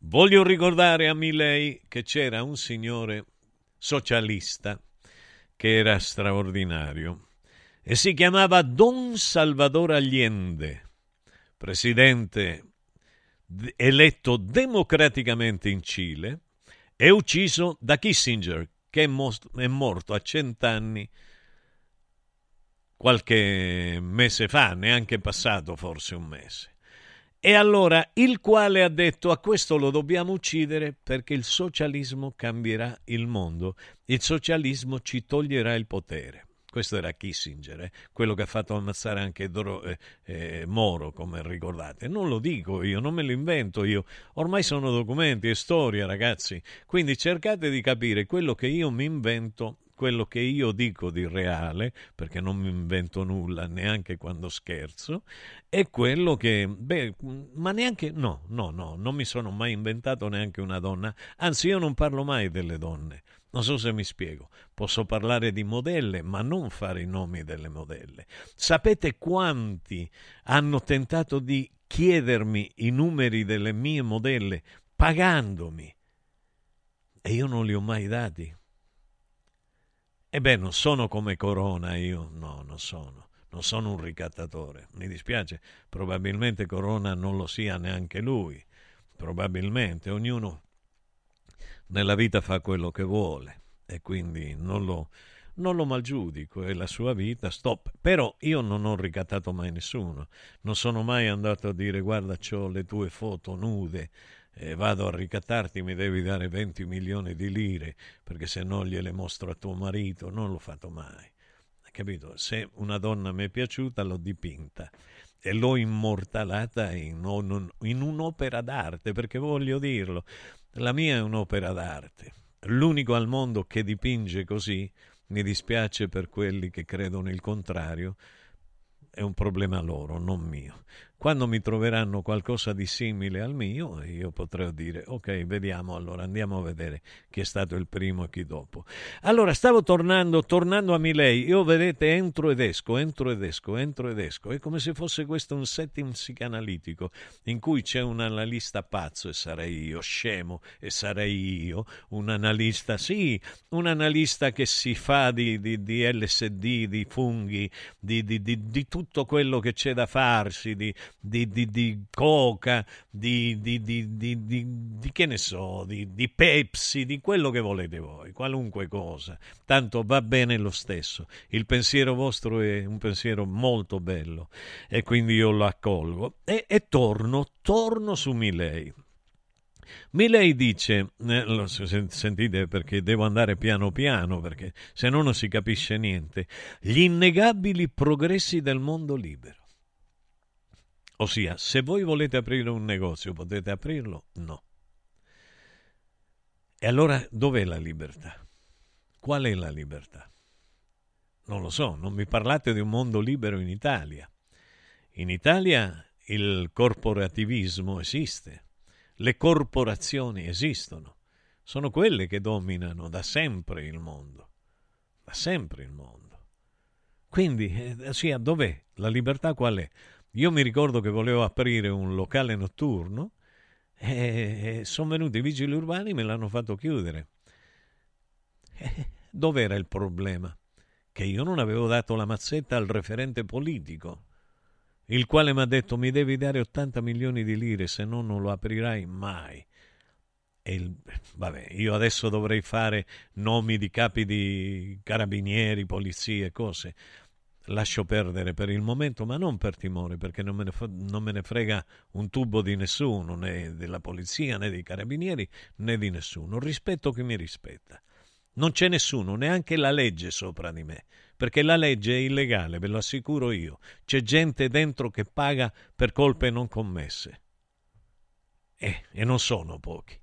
Voglio ricordare a Milei che c'era un signore socialista che era straordinario e si chiamava Don Salvador Allende, presidente eletto democraticamente in Cile e ucciso da Kissinger, che è, morto a cent'anni qualche mese fa, neanche passato forse un mese. E allora il quale ha detto a questo lo dobbiamo uccidere perché il socialismo cambierà il mondo, il socialismo ci toglierà il potere. Questo era Kissinger, eh? quello che ha fatto ammazzare anche Doro, eh, eh, Moro, come ricordate. Non lo dico io, non me lo invento io. Ormai sono documenti, è storia, ragazzi. Quindi cercate di capire quello che io mi invento quello che io dico di reale, perché non mi invento nulla neanche quando scherzo, è quello che, beh, ma neanche, no, no, no, non mi sono mai inventato neanche una donna, anzi io non parlo mai delle donne. Non so se mi spiego. Posso parlare di modelle, ma non fare i nomi delle modelle. Sapete quanti hanno tentato di chiedermi i numeri delle mie modelle pagandomi? E io non li ho mai dati. E beh, non sono come Corona, io no, non sono. Non sono un ricattatore. Mi dispiace, probabilmente Corona non lo sia neanche lui. Probabilmente ognuno nella vita fa quello che vuole e quindi non lo, non lo malgiudico, è la sua vita, stop. Però io non ho ricattato mai nessuno, non sono mai andato a dire guarda ho le tue foto nude e vado a ricattarti, mi devi dare 20 milioni di lire perché se no gliele mostro a tuo marito, non l'ho fatto mai. Capito? Se una donna mi è piaciuta l'ho dipinta e l'ho immortalata in, in un'opera d'arte, perché voglio dirlo, la mia è un'opera d'arte. L'unico al mondo che dipinge così, mi dispiace per quelli che credono il contrario, è un problema loro, non mio. Quando mi troveranno qualcosa di simile al mio, io potrò dire, ok, vediamo allora, andiamo a vedere chi è stato il primo e chi dopo. Allora, stavo tornando, tornando a Milei, io vedete, entro ed esco, entro ed esco, entro ed esco, è come se fosse questo un setting psicanalitico, in cui c'è un analista pazzo, e sarei io, scemo, e sarei io, un analista, sì, un analista che si fa di, di, di LSD, di funghi, di, di tutto quello che c'è da farsi, di di, di, di coca, di, di, che ne so, di, Pepsi, di quello che volete voi, qualunque cosa. Tanto va bene lo stesso. Il pensiero vostro è un pensiero molto bello e quindi io lo accolgo e, e torno, torno su Milei. Milei dice, eh, sentite perché devo andare piano piano perché se no non si capisce niente, gli innegabili progressi del mondo libero. Ossia, se voi volete aprire un negozio, potete aprirlo? No. E allora dov'è la libertà? Qual è la libertà? Non lo so, non mi parlate di un mondo libero in Italia. In Italia il corporativismo esiste, le corporazioni esistono, sono quelle che dominano da sempre il mondo, da sempre il mondo. Quindi, eh, sia, dov'è? La libertà qual è? Io mi ricordo che volevo aprire un locale notturno e sono venuti i vigili urbani e me l'hanno fatto chiudere. Eh, dov'era il problema? Che io non avevo dato la mazzetta al referente politico, il quale mi ha detto mi devi dare 80 milioni di lire, se no non lo aprirai mai. E il, vabbè, io adesso dovrei fare nomi di capi di carabinieri, polizie, cose lascio perdere per il momento, ma non per timore, perché non me, ne, non me ne frega un tubo di nessuno, né della polizia, né dei carabinieri, né di nessuno. Rispetto chi mi rispetta. Non c'è nessuno, neanche la legge sopra di me, perché la legge è illegale, ve lo assicuro io. C'è gente dentro che paga per colpe non commesse. Eh, e non sono pochi.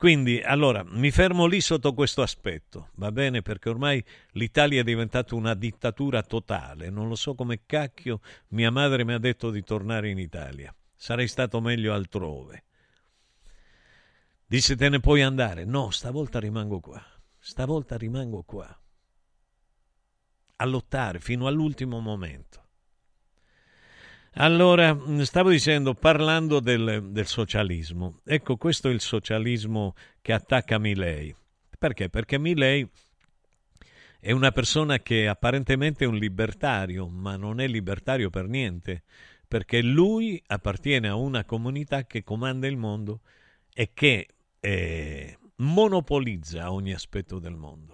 Quindi, allora, mi fermo lì sotto questo aspetto, va bene? Perché ormai l'Italia è diventata una dittatura totale. Non lo so come cacchio mia madre mi ha detto di tornare in Italia. Sarei stato meglio altrove. Disse te ne puoi andare. No, stavolta rimango qua. Stavolta rimango qua. A lottare fino all'ultimo momento. Allora, mm, stavo dicendo, parlando del, del, socialismo, ecco, questo è il socialismo che attacca Milei. Perché? Perché Milei è una persona che apparentemente è un libertario, ma non è libertario per niente, perché lui appartiene a una comunità che comanda il mondo e che eh, monopolizza ogni aspetto del mondo.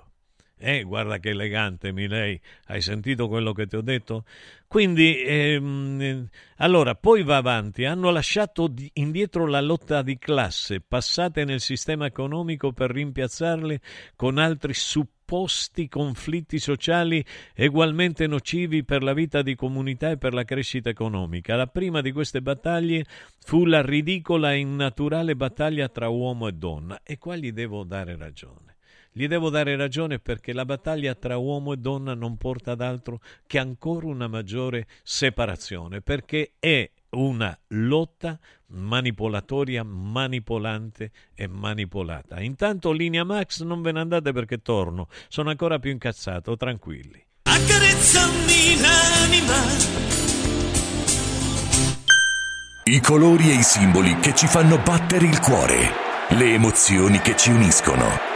Eh, guarda che elegante, Milei, hai sentito quello che ti ho detto? Quindi, ehm, allora, poi va avanti, hanno lasciato indietro la lotta di classe, passate nel sistema economico per rimpiazzarle con altri supposti conflitti sociali ugualmente nocivi per la vita di comunità e per la crescita economica. La prima di queste battaglie fu la ridicola e innaturale battaglia tra uomo e donna, e qua gli devo dare ragione. Gli devo dare ragione perché la battaglia tra uomo e donna non porta ad altro che ancora una maggiore separazione, perché è una lotta manipolatoria, manipolante e manipolata. Intanto linea Max non ve ne andate perché torno, sono ancora più incazzato, tranquilli. Accarezzami l'anima. I colori e i simboli che ci fanno battere il cuore, le emozioni che ci uniscono.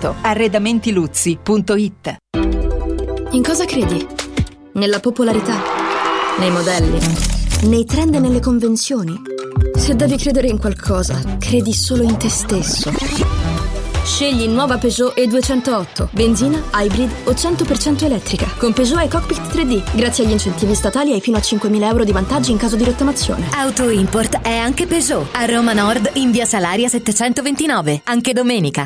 arredamentiluzzi.it In cosa credi? Nella popolarità? Nei modelli? Nei trend e nelle convenzioni? Se devi credere in qualcosa, credi solo in te stesso. Scegli nuova Peugeot E208, benzina, hybrid o 100% elettrica. Con Peugeot hai cockpit 3D. Grazie agli incentivi statali hai fino a 5.000 euro di vantaggi in caso di rottamazione. Auto Import è anche Peugeot. A Roma Nord in via Salaria 729, anche domenica.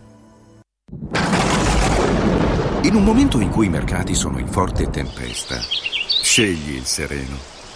In un momento in cui i mercati sono in forte tempesta, scegli il sereno.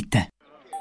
Gitti.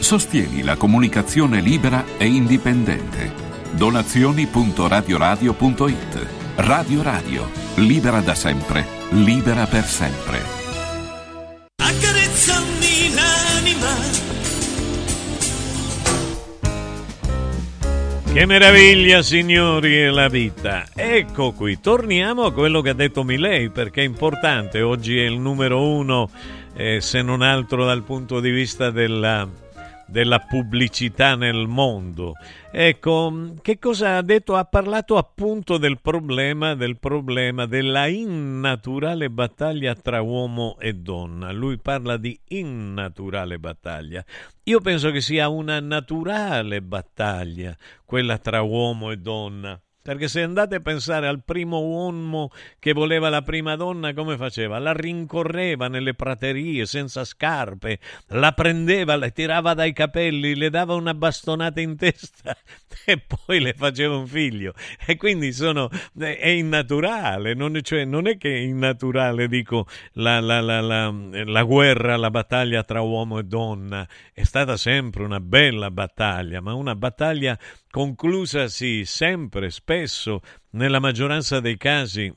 Sostieni la comunicazione libera e indipendente. Donazioni.radioradio.it Radio Radio, libera da sempre, libera per sempre. Accarezzami l'anima Che meraviglia, signori, è la vita. Ecco qui, torniamo a quello che ha detto Milei, perché è importante. Oggi è il numero uno, eh, se non altro dal punto di vista della, della pubblicità nel mondo. Ecco, che cosa ha detto? Ha parlato appunto del problema, del problema della innaturale battaglia tra uomo e donna. Lui parla di innaturale battaglia. Io penso che sia una naturale battaglia quella tra uomo e donna. Perché se andate a pensare al primo uomo che voleva la prima donna, come faceva? La rincorreva nelle praterie senza scarpe, la prendeva, la tirava dai capelli, le dava una bastonata in testa e poi le faceva un figlio. E quindi sono, è innaturale, non, cioè, non è che è innaturale, dico, la, la, la, la guerra, la battaglia tra uomo e donna. È stata sempre una bella battaglia, ma una battaglia conclusasi sempre, spesso, nella maggioranza dei casi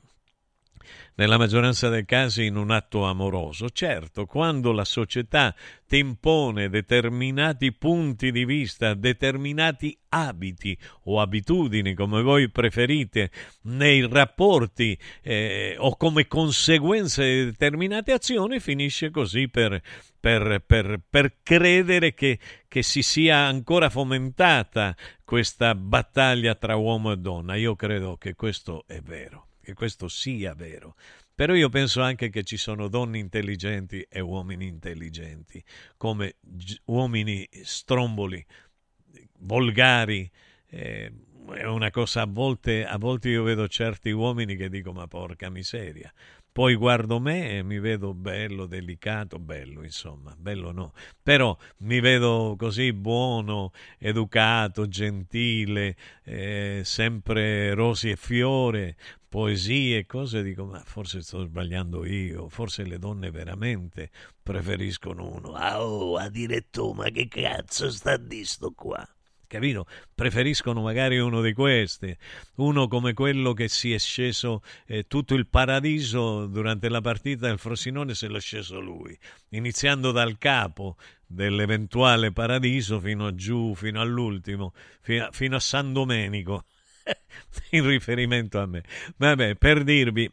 nella maggioranza dei casi in un atto amoroso. Certo, quando la società ti impone determinati punti di vista, determinati abiti o abitudini, come voi preferite, nei rapporti eh, o come conseguenza di determinate azioni, finisce così per, per, per, per credere che, che si sia ancora fomentata questa battaglia tra uomo e donna. Io credo che questo è vero che questo sia vero. Però io penso anche che ci sono donne intelligenti e uomini intelligenti, come uomini stromboli, volgari. Eh, è una cosa a volte, a volte io vedo certi uomini che dico ma porca miseria. Poi guardo me e mi vedo bello, delicato, bello insomma, bello no, però mi vedo così buono, educato, gentile, eh, sempre rosi e fiore, poesie, cose, dico, ma forse sto sbagliando io, forse le donne veramente preferiscono uno. Ah, oh, a dire tu, ma che cazzo sta di sto qua? capito? Preferiscono magari uno di questi, uno come quello che si è sceso eh, tutto il paradiso durante la partita del Frosinone se l'è sceso lui, iniziando dal capo dell'eventuale paradiso fino a giù, fino all'ultimo, fino a, fino a San Domenico, in riferimento a me. Vabbè, per dirvi,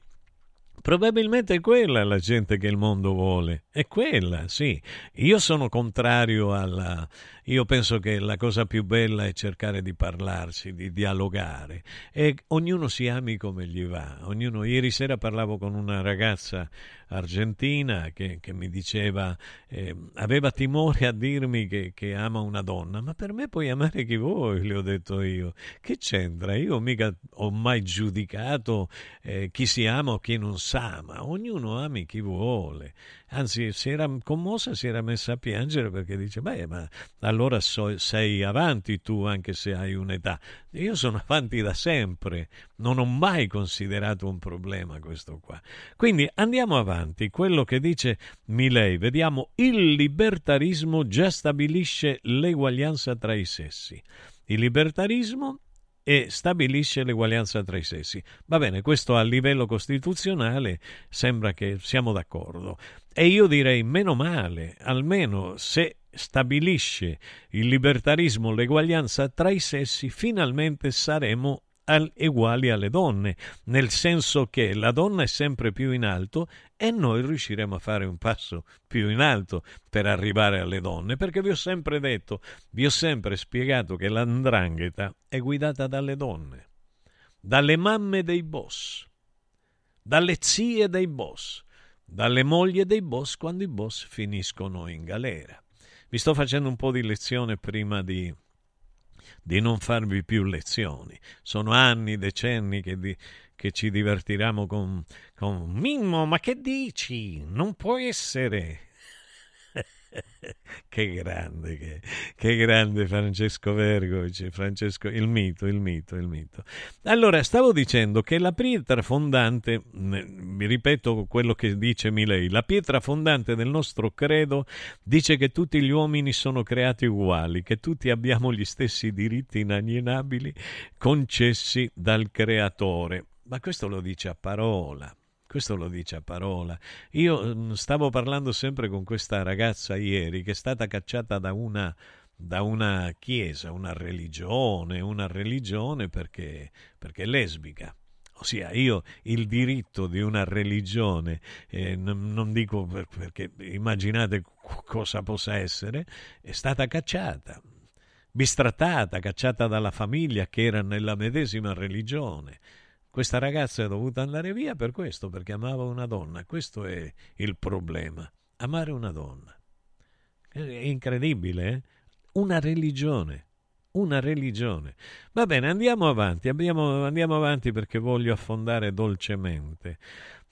Probabilmente è quella la gente che il mondo vuole, è quella, sì. Io sono contrario alla, io penso che la cosa più bella è cercare di parlarsi, di dialogare e ognuno si ami come gli va. Ognuno... Ieri sera parlavo con una ragazza argentina che, che mi diceva, eh, aveva timore a dirmi che, che, ama una donna, ma per me puoi amare chi vuoi, le ho detto io. Che c'entra? Io mica ho mai giudicato eh, chi si ama o chi non sa, ma ognuno ami chi vuole anzi si era commossa, si era messa a piangere perché dice, beh, ma allora so, sei avanti tu anche se hai un'età. Io sono avanti da sempre, non ho mai considerato un problema questo qua. Quindi andiamo avanti, quello che dice Milei, vediamo, il libertarismo già stabilisce l'eguaglianza tra i sessi. Il libertarismo e stabilisce l'eguaglianza tra i sessi. Va bene, questo a livello costituzionale sembra che siamo d'accordo. E io direi meno male, almeno se stabilisce il libertarismo, l'eguaglianza tra i sessi, finalmente saremo al, uguali alle donne, nel senso che la donna è sempre più in alto e noi riusciremo a fare un passo più in alto per arrivare alle donne, perché vi ho sempre detto, vi ho sempre spiegato che l'andrangheta è guidata dalle donne, dalle mamme dei boss, dalle zie dei boss, dalle mogli dei boss quando i boss finiscono in galera. Vi sto facendo un po' di lezione prima di di non farvi più lezioni. Sono anni, decenni che, di, che ci divertiamo con, con Mimmo, ma che dici? Non può essere. che grande, che, che, grande Francesco Vergovic, Francesco, il mito, il mito, il mito. Allora, stavo dicendo che la pietra fondante, vi ripeto quello che dice Milei, la pietra fondante del nostro credo dice che tutti gli uomini sono creati uguali, che tutti abbiamo gli stessi diritti inalienabili concessi dal creatore. Ma questo lo dice a parola. Questo lo dice a parola. Io mm, stavo parlando sempre con questa ragazza ieri che è stata cacciata da una, da una chiesa, una religione, una religione perché, perché è lesbica. Ossia, io il diritto di una religione, eh, non, non, dico perché immaginate cosa possa essere, è stata cacciata, bistrattata, cacciata dalla famiglia che era nella medesima religione. Questa ragazza è dovuta andare via per questo, perché amava una donna. Questo è il problema. Amare una donna. È incredibile, eh? Una religione. Una religione. Va bene, andiamo avanti. Abbiamo, andiamo avanti perché voglio affondare dolcemente.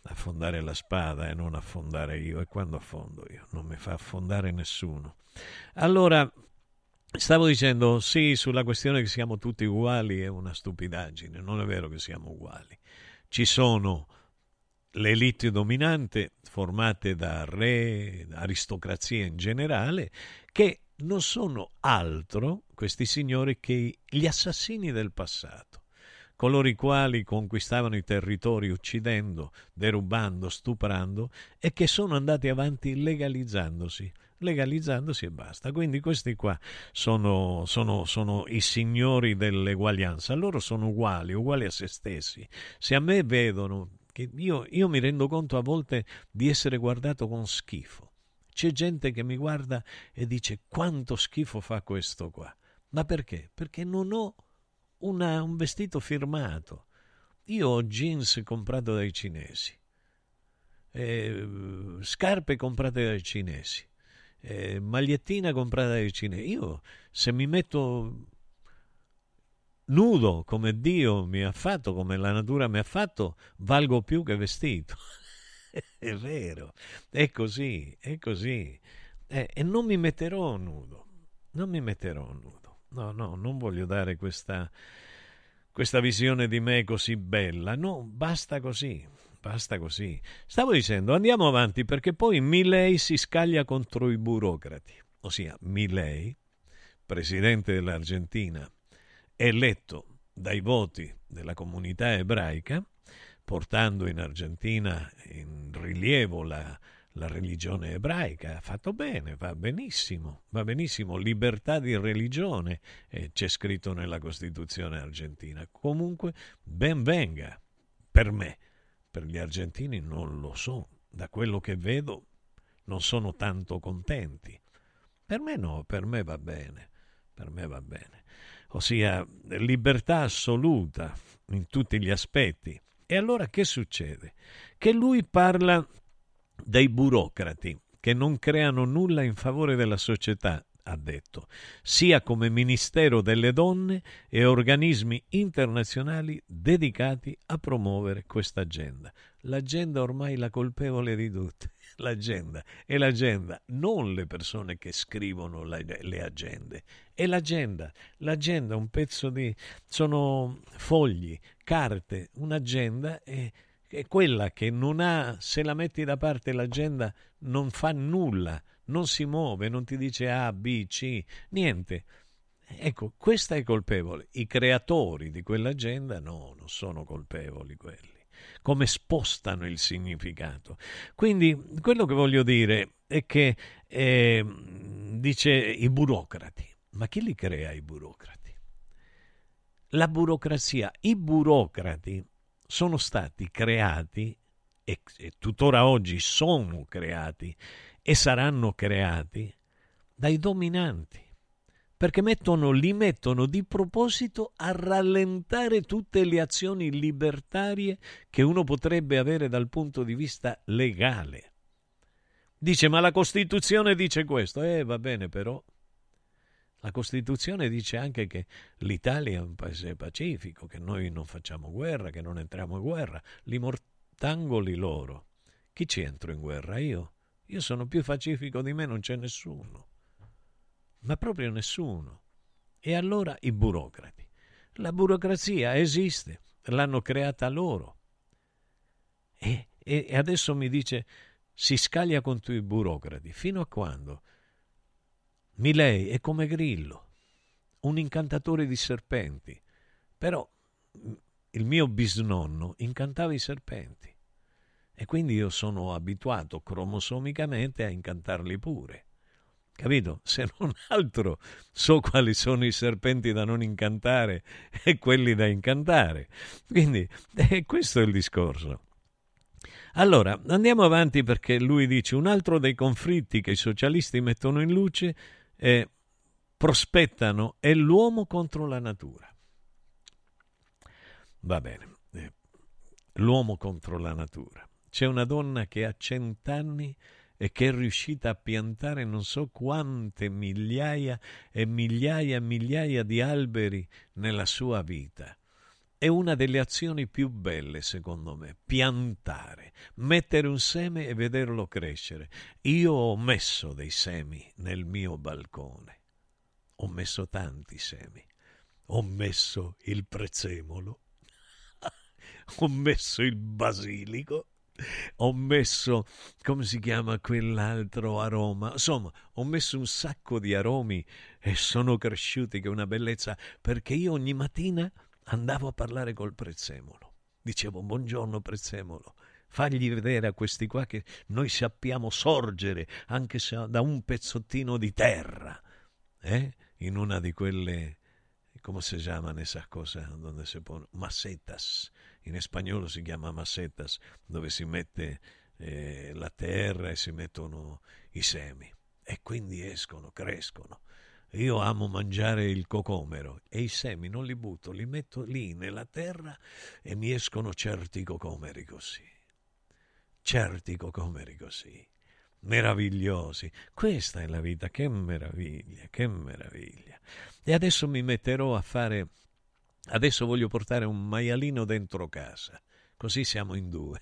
Affondare la spada e non affondare io. E quando affondo io? Non mi fa affondare nessuno. Allora, Stavo dicendo sì, sulla questione che siamo tutti uguali è una stupidaggine, non è vero che siamo uguali. Ci sono le elite dominanti formate da re, aristocrazia in generale, che non sono altro, questi signori, che gli assassini del passato, coloro i quali conquistavano i territori uccidendo, derubando, stuprando e che sono andati avanti legalizzandosi legalizzandosi e basta. Quindi questi qua sono, sono, sono i signori dell'eguaglianza, loro sono uguali, uguali a se stessi. Se a me vedono, che io, io mi rendo conto a volte di essere guardato con schifo. C'è gente che mi guarda e dice quanto schifo fa questo qua. Ma perché? Perché non ho una, un vestito firmato. Io ho jeans comprato dai cinesi, eh, scarpe comprate dai cinesi, eh, magliettina comprata dai cinesi. Io se mi metto nudo come Dio mi ha fatto, come la natura mi ha fatto, valgo più che vestito. è vero, è così, è così. Eh, e non mi metterò nudo, non mi metterò nudo. No, no, non voglio dare questa, questa visione di me così bella. No, basta così, basta così. Stavo dicendo, andiamo avanti perché poi Milei si scaglia contro i burocrati, ossia Milei, presidente dell'Argentina, eletto dai voti della comunità ebraica, portando in Argentina in rilievo la, la religione ebraica. Ha fatto bene, va benissimo, va benissimo. Libertà di religione eh, c'è scritto nella Costituzione argentina. Comunque, ben venga per me. Per gli argentini non lo so. Da quello che vedo, non sono tanto contenti. Per me no, per me va bene. Per me va bene. Ossia, libertà assoluta in tutti gli aspetti. E allora che succede? Che lui parla dei burocrati che non creano nulla in favore della società, ha detto, sia come Ministero delle Donne e organismi internazionali dedicati a promuovere questa agenda. L'agenda ormai la colpevole di tutte. L'agenda è l'agenda, non le persone che scrivono la, le agende. È l'agenda. L'agenda è un pezzo di... sono fogli, carte. Un'agenda è è quella che non ha, se la metti da parte l'agenda, non fa nulla, non si muove, non ti dice A, B, C, niente. Ecco, questa è colpevole. I creatori di quell'agenda no, non sono colpevoli quelli. Come spostano il significato. Quindi quello che voglio dire è che eh, dice i burocrati. Ma chi li crea i burocrati? La burocrazia, i burocrati sono stati creati e, e tuttora oggi sono creati e saranno creati dai dominanti perché mettono, li mettono di proposito a rallentare tutte le azioni libertarie che uno potrebbe avere dal punto di vista legale. Dice, ma la Costituzione dice questo. Eh, va bene, però la Costituzione dice anche che l'Italia è un paese pacifico, che noi non facciamo guerra, che non entriamo in guerra. Li mortangoli loro. Chi ci entro in guerra? Io? Io sono più pacifico di me, non c'è nessuno. Ma proprio nessuno. E allora i burocrati. La burocrazia esiste, l'hanno creata loro. E, e adesso mi dice si scaglia contro i burocrati. Fino a quando? Milei è come Grillo, un incantatore di serpenti. Però il mio bisnonno incantava i serpenti e quindi io sono abituato cromosomicamente a incantarli pure. Capito? Se non altro so quali sono i serpenti da non incantare e quelli da incantare. Quindi eh, questo è il discorso. Allora, andiamo avanti perché lui dice un altro dei conflitti che i socialisti mettono in luce eh, prospettano è l'uomo contro la natura. Va bene, eh, l'uomo contro la natura. C'è una donna che ha cent'anni e che è riuscita a piantare non so quante migliaia e migliaia e migliaia di alberi nella sua vita. È una delle azioni più belle, secondo me, piantare, mettere un seme e vederlo crescere. Io ho messo dei semi nel mio balcone. Ho messo tanti semi. Ho messo il prezzemolo. ho messo il basilico. Ho messo, come si chiama quell'altro aroma? Insomma, ho messo un sacco di aromi e sono cresciuti che è una bellezza perché io ogni mattina andavo a parlare col prezzemolo. Dicevo, buongiorno prezzemolo, fagli vedere a questi qua che noi sappiamo sorgere anche se da un pezzottino di terra, eh? in una di quelle, come si chiamano esas cose, donde se pone, macetas, in spagnolo si chiama macetas, dove si mette eh, la terra e si mettono i semi e quindi escono, crescono. Io amo mangiare il cocomero e i semi non li butto, li metto lì nella terra e mi escono certi cocomeri così. Certi cocomeri così. Meravigliosi. Questa è la vita, che meraviglia, che meraviglia. E adesso mi metterò a fare... Adesso voglio portare un maialino dentro casa, così siamo in due.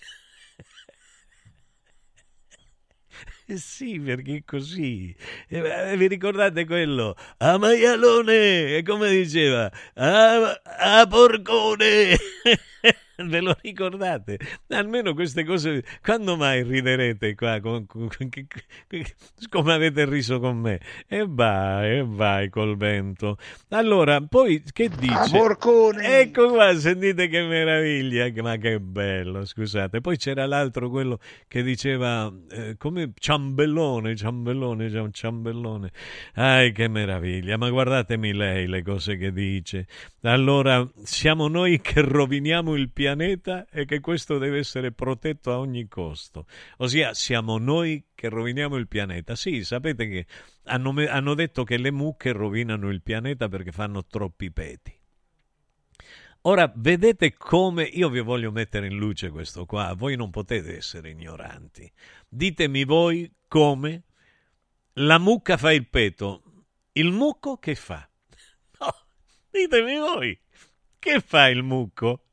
Eh sì, perché così. Eh, vi ricordate quello? A maialone, come diceva? A, a porcone. Ve lo ricordate? Almeno queste cose, quando mai riderete qua con, con, con, come avete riso con me? E vai, e vai col vento. Allora, poi che dice? Porcone! Ecco qua, sentite che meraviglia, ma che bello, scusate. Poi c'era l'altro, quello che diceva, eh, come ciambellone, ciambellone, ciambellone. Ai, che meraviglia, ma guardatemi lei le cose che dice. Allora, siamo noi che roviniamo il pianeta pianeta e che questo deve essere protetto a ogni costo. Ossia, siamo noi che roviniamo il pianeta. Sì, sapete che hanno, hanno detto che le mucche rovinano il pianeta perché fanno troppi peti. Ora, vedete come io vi voglio mettere in luce questo qua, voi non potete essere ignoranti. Ditemi voi come la mucca fa il peto, il mucco che fa? No, ditemi voi, che fa il mucco?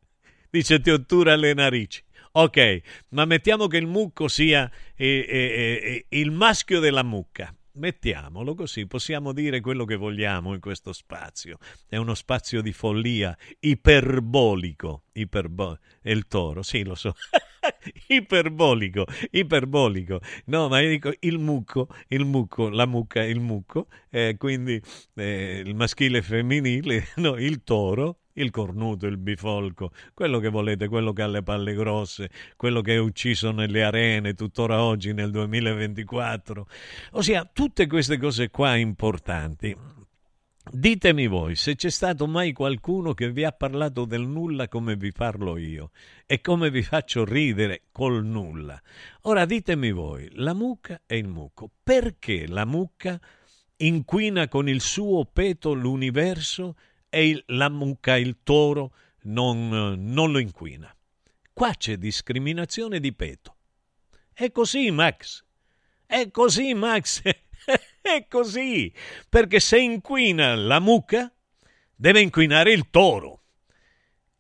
Dice ti ottura le narici. Ok, ma mettiamo che il mucco sia eh, eh, eh, il maschio della mucca. Mettiamolo così, possiamo dire quello che vogliamo in questo spazio. È uno spazio di follia iperbolico. Iperbo- è il toro, sì, lo so. iperbolico, iperbolico. No, ma io dico il mucco, il mucco, la mucca, il mucco, eh, quindi eh, il maschile e femminile, no, il toro, il cornuto, il bifolco, quello che volete, quello che ha le palle grosse, quello che è ucciso nelle arene tuttora oggi nel 2024. Ossia, tutte queste cose qua importanti. Ditemi voi se c'è stato mai qualcuno che vi ha parlato del nulla come vi parlo io e come vi faccio ridere col nulla. Ora ditemi voi, la mucca e il mucco, perché la mucca inquina con il suo peto l'universo e il, la mucca, il toro, non, non lo inquina. Qua c'è discriminazione di peto. È così, Max. È così, Max. È così. Perché se inquina la mucca, deve inquinare il toro.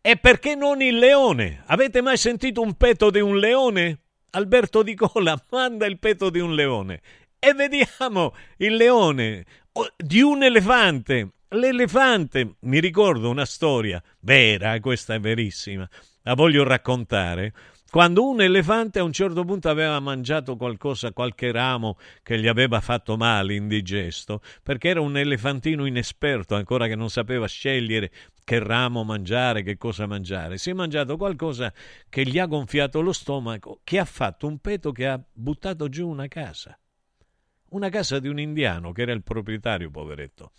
E perché non il leone? Avete mai sentito un peto di un leone? Alberto Di Cola manda il peto di un leone e vediamo il leone di un elefante L'elefante, mi ricordo una storia vera, questa è verissima, la voglio raccontare. Quando un elefante a un certo punto aveva mangiato qualcosa, qualche ramo che gli aveva fatto male, indigesto, perché era un elefantino inesperto, ancora che non sapeva scegliere che ramo mangiare, che cosa mangiare, si è mangiato qualcosa che gli ha gonfiato lo stomaco, che ha fatto un peto che ha buttato giù una casa. Una casa di un indiano che era il proprietario, poveretto.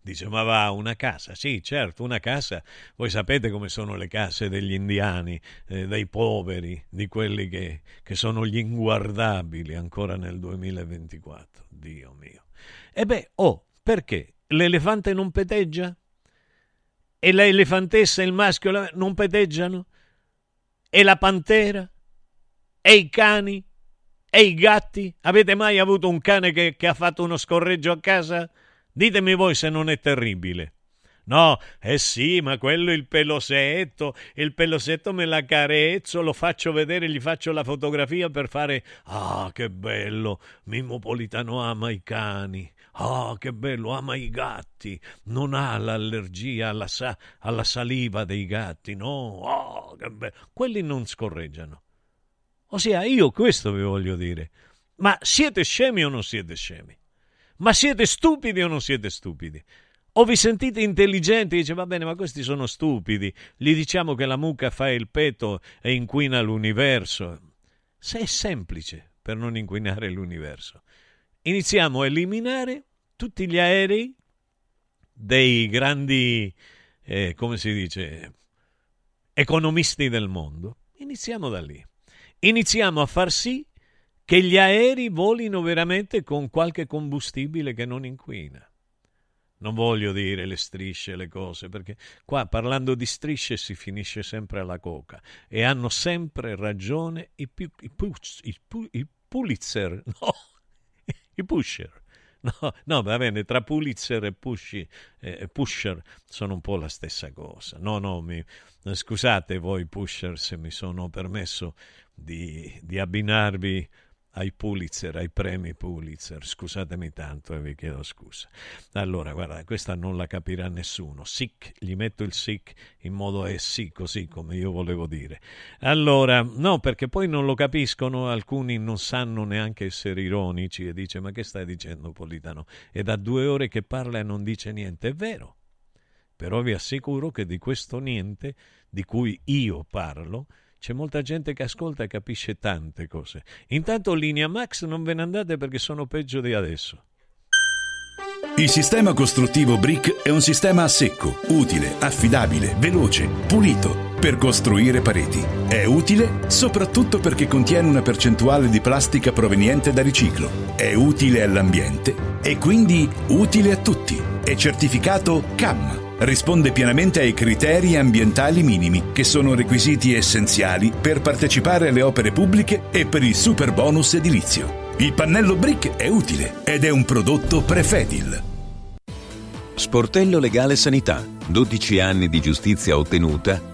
Dice, ma va, una casa? Sì, certo, una casa. Voi sapete come sono le case degli indiani, eh, dei poveri, di quelli che, che sono gli inguardabili ancora nel 2024. Dio mio. E beh, oh, perché? L'elefante non peteggia? E la elefantessa e il maschio non peteggiano? E la pantera? E i cani? E i gatti? Avete mai avuto un cane che, che ha fatto uno scorreggio a casa? Ditemi voi se non è terribile. No, eh sì, ma quello è il pelosetto, il pelosetto me la carezzo, lo faccio vedere, gli faccio la fotografia per fare Ah, che bello, Mimmo Politano ama i cani. Ah, che bello, ama i gatti. Non ha l'allergia alla, sa- alla saliva dei gatti, no? Oh, che bello. Quelli non scorreggiano. Ossia, io questo vi voglio dire. Ma siete scemi o non siete scemi? Ma siete stupidi o non siete stupidi? O vi sentite intelligenti e dice va bene, ma questi sono stupidi. Gli diciamo che la mucca fa il peto e inquina l'universo. Se è semplice per non inquinare l'universo. Iniziamo a eliminare tutti gli aerei dei grandi, eh, come si dice, economisti del mondo. Iniziamo da lì. Iniziamo a far sì che gli aerei volino veramente con qualche combustibile che non inquina. Non voglio dire le strisce, le cose, perché qua parlando di strisce si finisce sempre alla coca e hanno sempre ragione i, pu- i, pu- i, pu- i Pulitzer, no, i pusher. No, no, va bene, tra Pulitzer e Pushi, eh, Pusher sono un po' la stessa cosa. No, no, mi, scusate voi Pusher se mi sono permesso di, di abbinarvi ai Pulitzer, ai premi Pulitzer. Scusatemi tanto e vi chiedo scusa. Allora, guarda, questa non la capirà nessuno. Sic, gli metto il sic in modo è sì, così come io volevo dire. Allora, no, perché poi non lo capiscono, alcuni non sanno neanche essere ironici e dice "Ma che stai dicendo Politano?" È da due ore che parla e non dice niente. È vero. Però vi assicuro che di questo niente di cui io parlo c'è molta gente che ascolta e capisce tante cose. Intanto linea Max non ve ne andate perché sono peggio di adesso. Il sistema costruttivo Brick è un sistema a secco, utile, affidabile, veloce, pulito per costruire pareti. È utile soprattutto perché contiene una percentuale di plastica proveniente da riciclo. È utile all'ambiente e quindi utile a tutti. È certificato CAM risponde pienamente ai criteri ambientali minimi, che sono requisiti essenziali per partecipare alle opere pubbliche e per il super bonus edilizio. Il pannello brick è utile ed è un prodotto Prefedil. Sportello Legale Sanità. 12 anni di giustizia ottenuta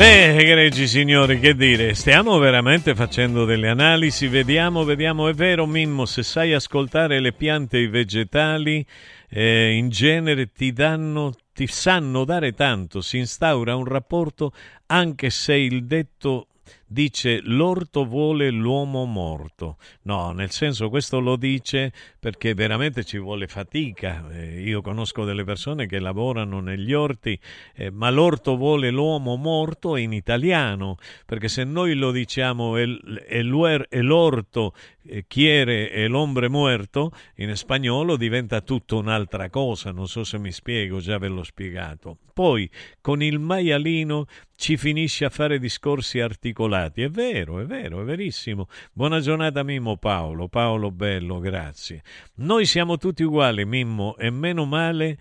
Beh, egregi signori, che dire, stiamo veramente facendo delle analisi, vediamo, vediamo, è vero Mimmo, se sai ascoltare le piante e i vegetali, eh, in genere ti danno, ti sanno dare tanto, si instaura un rapporto anche se il detto dice l'orto vuole l'uomo morto. No, nel senso questo lo dice perché veramente ci vuole fatica. Eh, io conosco delle persone che lavorano negli orti, eh, ma l'orto vuole l'uomo morto in italiano, perché se noi lo diciamo è, è l'orto eh, chiere e l'ombre muerto, in spagnolo diventa tutto un'altra cosa, non so se mi spiego, già ve l'ho spiegato. Poi con il maialino ci finisce a fare discorsi articolati. È vero, è vero, è verissimo. Buona giornata Mimmo Paolo, Paolo Bello, grazie. Noi siamo tutti uguali, Mimmo, e meno male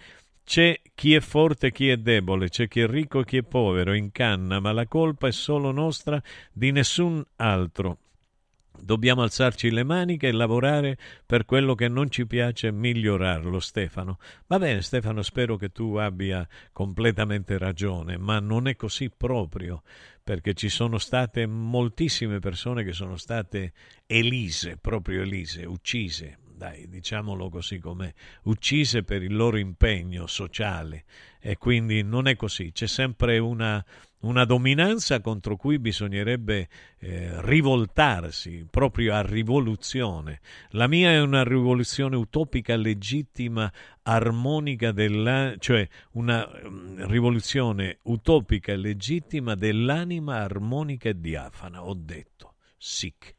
c'è chi è forte e chi è debole, c'è chi è ricco e chi è povero, in canna, ma la colpa è solo nostra, di nessun altro. Dobbiamo alzarci le maniche e lavorare per quello che non ci piace migliorarlo, Stefano. Va bene, Stefano, spero che tu abbia completamente ragione, ma non è così proprio, perché ci sono state moltissime persone che sono state elise, proprio elise, uccise, dai, diciamolo così com'è, uccise per il loro impegno sociale e quindi non è così, c'è sempre una una dominanza contro cui bisognerebbe eh, rivoltarsi proprio a rivoluzione. La mia è una rivoluzione utopica, legittima, armonica, della, cioè una um, rivoluzione utopica legittima dell'anima armonica e diafana, ho detto. Sic.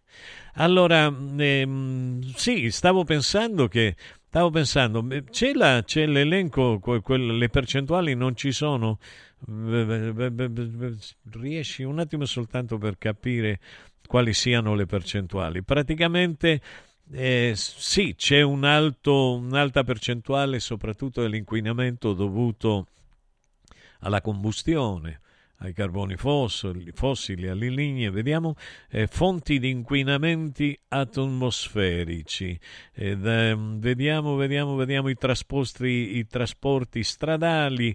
Allora, ehm, sì, stavo pensando che Stavo pensando, c'è, la, c'è l'elenco, que, que, le percentuali non ci sono? Riesci un attimo soltanto per capire quali siano le percentuali. Praticamente eh, sì, c'è un alto, un'alta percentuale soprattutto dell'inquinamento dovuto alla combustione ai carboni fossili, fossili alle linee, vediamo eh, fonti di inquinamenti atmosferici, ed, eh, vediamo, vediamo, vediamo i i trasporti stradali,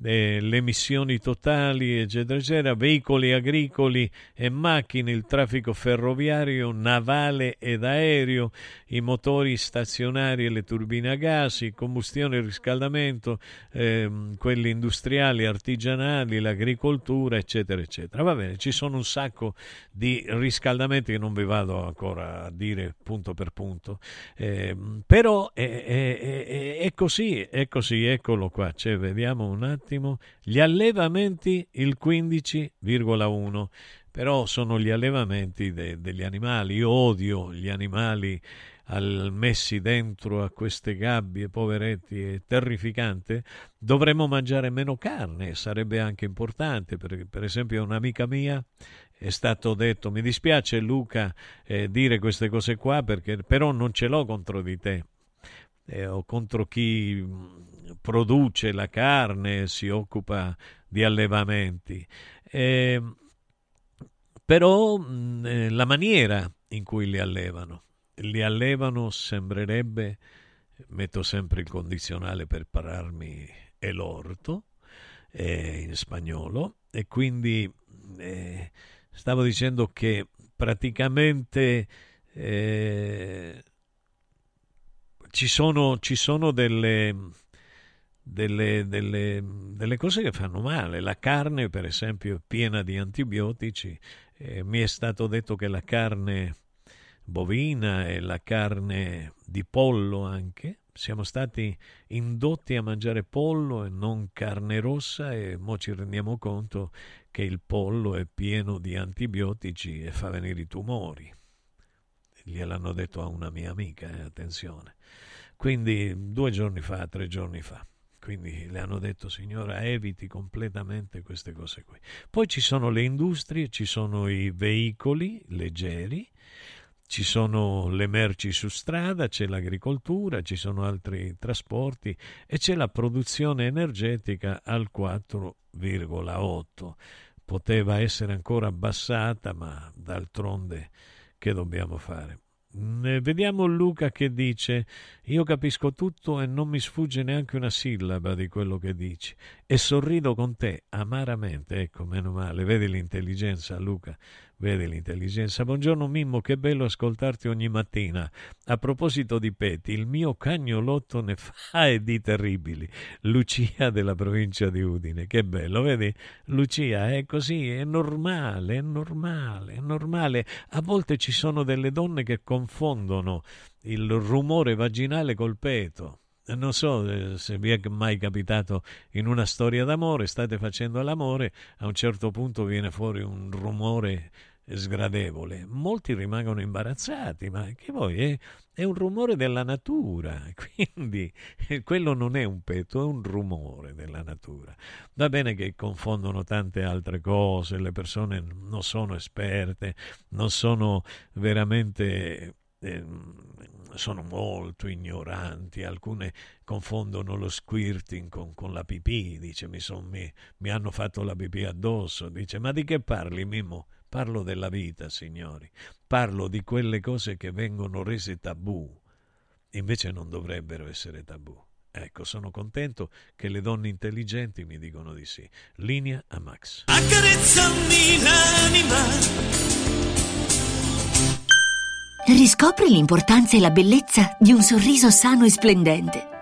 eh, le emissioni totali, eccetera, eccetera, veicoli agricoli e macchine, il traffico ferroviario, navale ed aereo, i motori stazionari e le turbine a gas, combustione e riscaldamento, eh, quelli industriali, artigianali, l'agricoltura, eccetera, eccetera. Va bene, ci sono un sacco di riscaldamenti che non vi vado ancora a dire punto per punto, eh, però è, è, è, è, così, è così, eccolo qua, cioè, vediamo un attimo attimo, gli allevamenti il 15,1, però sono gli allevamenti de- degli animali. Io odio gli animali al- messi dentro a queste gabbie, poveretti, è terrificante. Dovremmo mangiare meno carne, sarebbe anche importante, perché per esempio un'amica mia è stato detto mi dispiace Luca eh, dire queste cose qua perché però non ce l'ho contro di te eh, o contro chi produce la carne, si occupa di allevamenti. Eh, però eh, la maniera in cui li allevano, li allevano sembrerebbe, metto sempre il condizionale per pararmi, è l'orto, eh, in spagnolo, e quindi eh, stavo dicendo che praticamente eh, ci sono, ci sono delle, delle, delle, delle, cose che fanno male. La carne, per esempio, è piena di antibiotici. Eh, mi è stato detto che la carne bovina e la carne di pollo anche. Siamo stati indotti a mangiare pollo e non carne rossa e ora ci rendiamo conto che il pollo è pieno di antibiotici e fa venire i tumori. Gliel'hanno detto a una mia amica, eh, attenzione. Quindi due giorni fa, tre giorni fa. Quindi le hanno detto, signora, eviti completamente queste cose qui. Poi ci sono le industrie, ci sono i veicoli leggeri, ci sono le merci su strada, c'è l'agricoltura, ci sono altri trasporti e c'è la produzione energetica al 4,8. Poteva essere ancora abbassata, ma d'altronde che dobbiamo fare? Vediamo Luca che dice: Io capisco tutto e non mi sfugge neanche una sillaba di quello che dici. E sorrido con te amaramente. Ecco, meno male. Vedi l'intelligenza, Luca. Vedi l'intelligenza. Buongiorno Mimmo, che bello ascoltarti ogni mattina. A proposito di peti, il mio cagnolotto ne fa e di terribili. Lucia della provincia di Udine, che bello, vedi? Lucia è così, è normale, è normale, è normale. A volte ci sono delle donne che confondono il rumore vaginale col peto. Non so eh, se vi è mai capitato in una storia d'amore, state facendo l'amore, a un certo punto viene fuori un rumore sgradevole. Molti rimangono imbarazzati, ma che voi è, è, un rumore della natura, quindi quello non è un petto, è un rumore della natura. Va bene che confondono tante altre cose, le persone non sono esperte, non sono veramente... Eh, sono molto ignoranti, alcune confondono lo squirting con, con la pipì, dice mi, son, mi, mi hanno fatto la pipì addosso, dice ma di che parli Mimo? Parlo della vita, signori. Parlo di quelle cose che vengono rese tabù. Invece non dovrebbero essere tabù. Ecco, sono contento che le donne intelligenti mi dicono di sì. Linea a Max. Accarezzami l'anima. Riscopri l'importanza e la bellezza di un sorriso sano e splendente.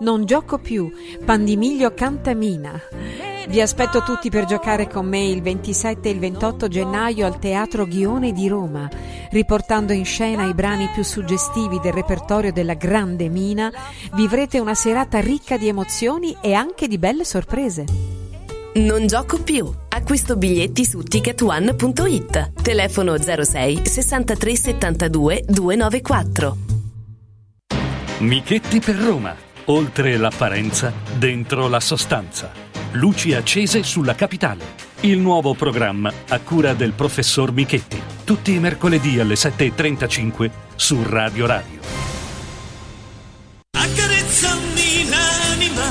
Non gioco più, Pandimiglio Cantamina. Vi aspetto tutti per giocare con me il 27 e il 28 gennaio al Teatro Ghione di Roma, riportando in scena i brani più suggestivi del repertorio della Grande Mina. Vivrete una serata ricca di emozioni e anche di belle sorprese. Non gioco più. Acquisto biglietti su ticketone.it. Telefono 06 63 72 294. Michetti per Roma. Oltre l'apparenza, dentro la sostanza. Luci accese sulla capitale. Il nuovo programma a cura del professor Michetti. Tutti i mercoledì alle 7.35 su Radio Radio. Accarezzami l'anima.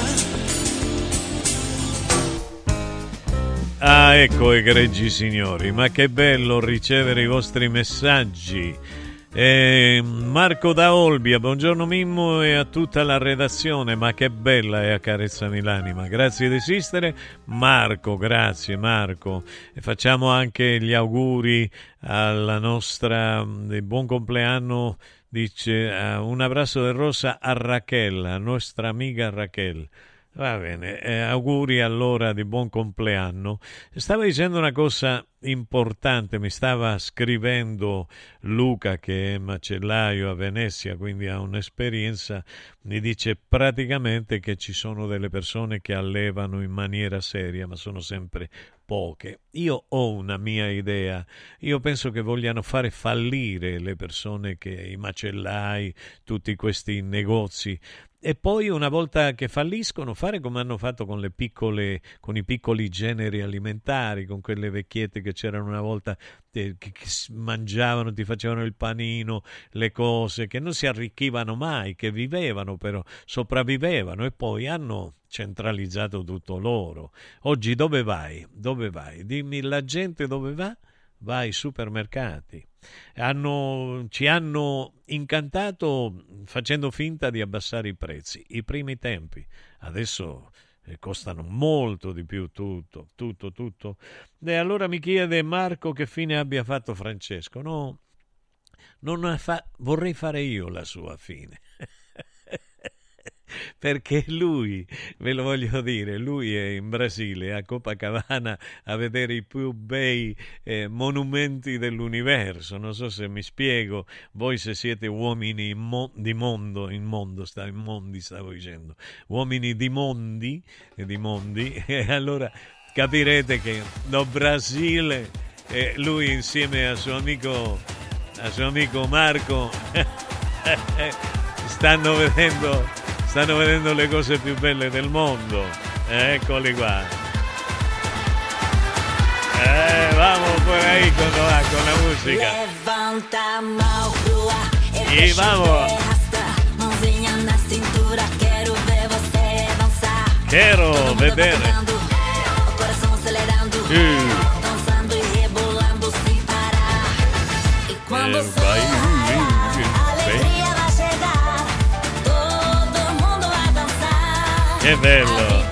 Ah, ecco, egregi signori, ma che bello ricevere i vostri messaggi. Eh, Marco da Olbia, buongiorno Mimmo e a tutta la redazione, ma che bella è Accarezzami l'anima, grazie di esistere. Marco, grazie Marco. E facciamo anche gli auguri alla nostra di buon compleanno, dice uh, un abbraccio del rosa a Raquel, a nostra amica Raquel. Va bene, eh, auguri allora di buon compleanno. Stava dicendo una cosa importante, mi stava scrivendo Luca che è macellaio a Venezia, quindi ha un'esperienza, mi dice praticamente che ci sono delle persone che allevano in maniera seria, ma sono sempre poche. Io ho una mia idea, io penso che vogliano fare fallire le persone che i macellai, tutti questi negozi e poi una volta che falliscono fare come hanno fatto con le piccole con i piccoli generi alimentari con quelle vecchiette che c'erano una volta eh, che, che mangiavano ti facevano il panino le cose che non si arricchivano mai che vivevano però sopravvivevano e poi hanno centralizzato tutto loro. Oggi dove vai? Dove vai? Dimmi la gente dove va? Va ai supermercati hanno, ci hanno incantato facendo finta di abbassare i prezzi, i primi tempi. Adesso eh, costano molto di più tutto, tutto, tutto. E allora mi chiede Marco che fine abbia fatto Francesco. No, fa, vorrei fare io la sua fine. perché lui, ve lo voglio dire, lui è in Brasile, a Copacabana, a vedere i più bei eh, monumenti dell'universo. Non so se mi spiego, voi se siete uomini mo- di mondo, in mondo, sta, in mondi stavo dicendo, uomini di mondi, di mondi, e allora capirete che no Brasile, eh, lui insieme a suo amico, a suo amico Marco, stanno vedendo, stanno vedendo le cose più belle del mondo. Eh, eccoli qua. Eh, vamos por ahí con, la, con la música. E vamos. Quero vedere. O coração Che bello.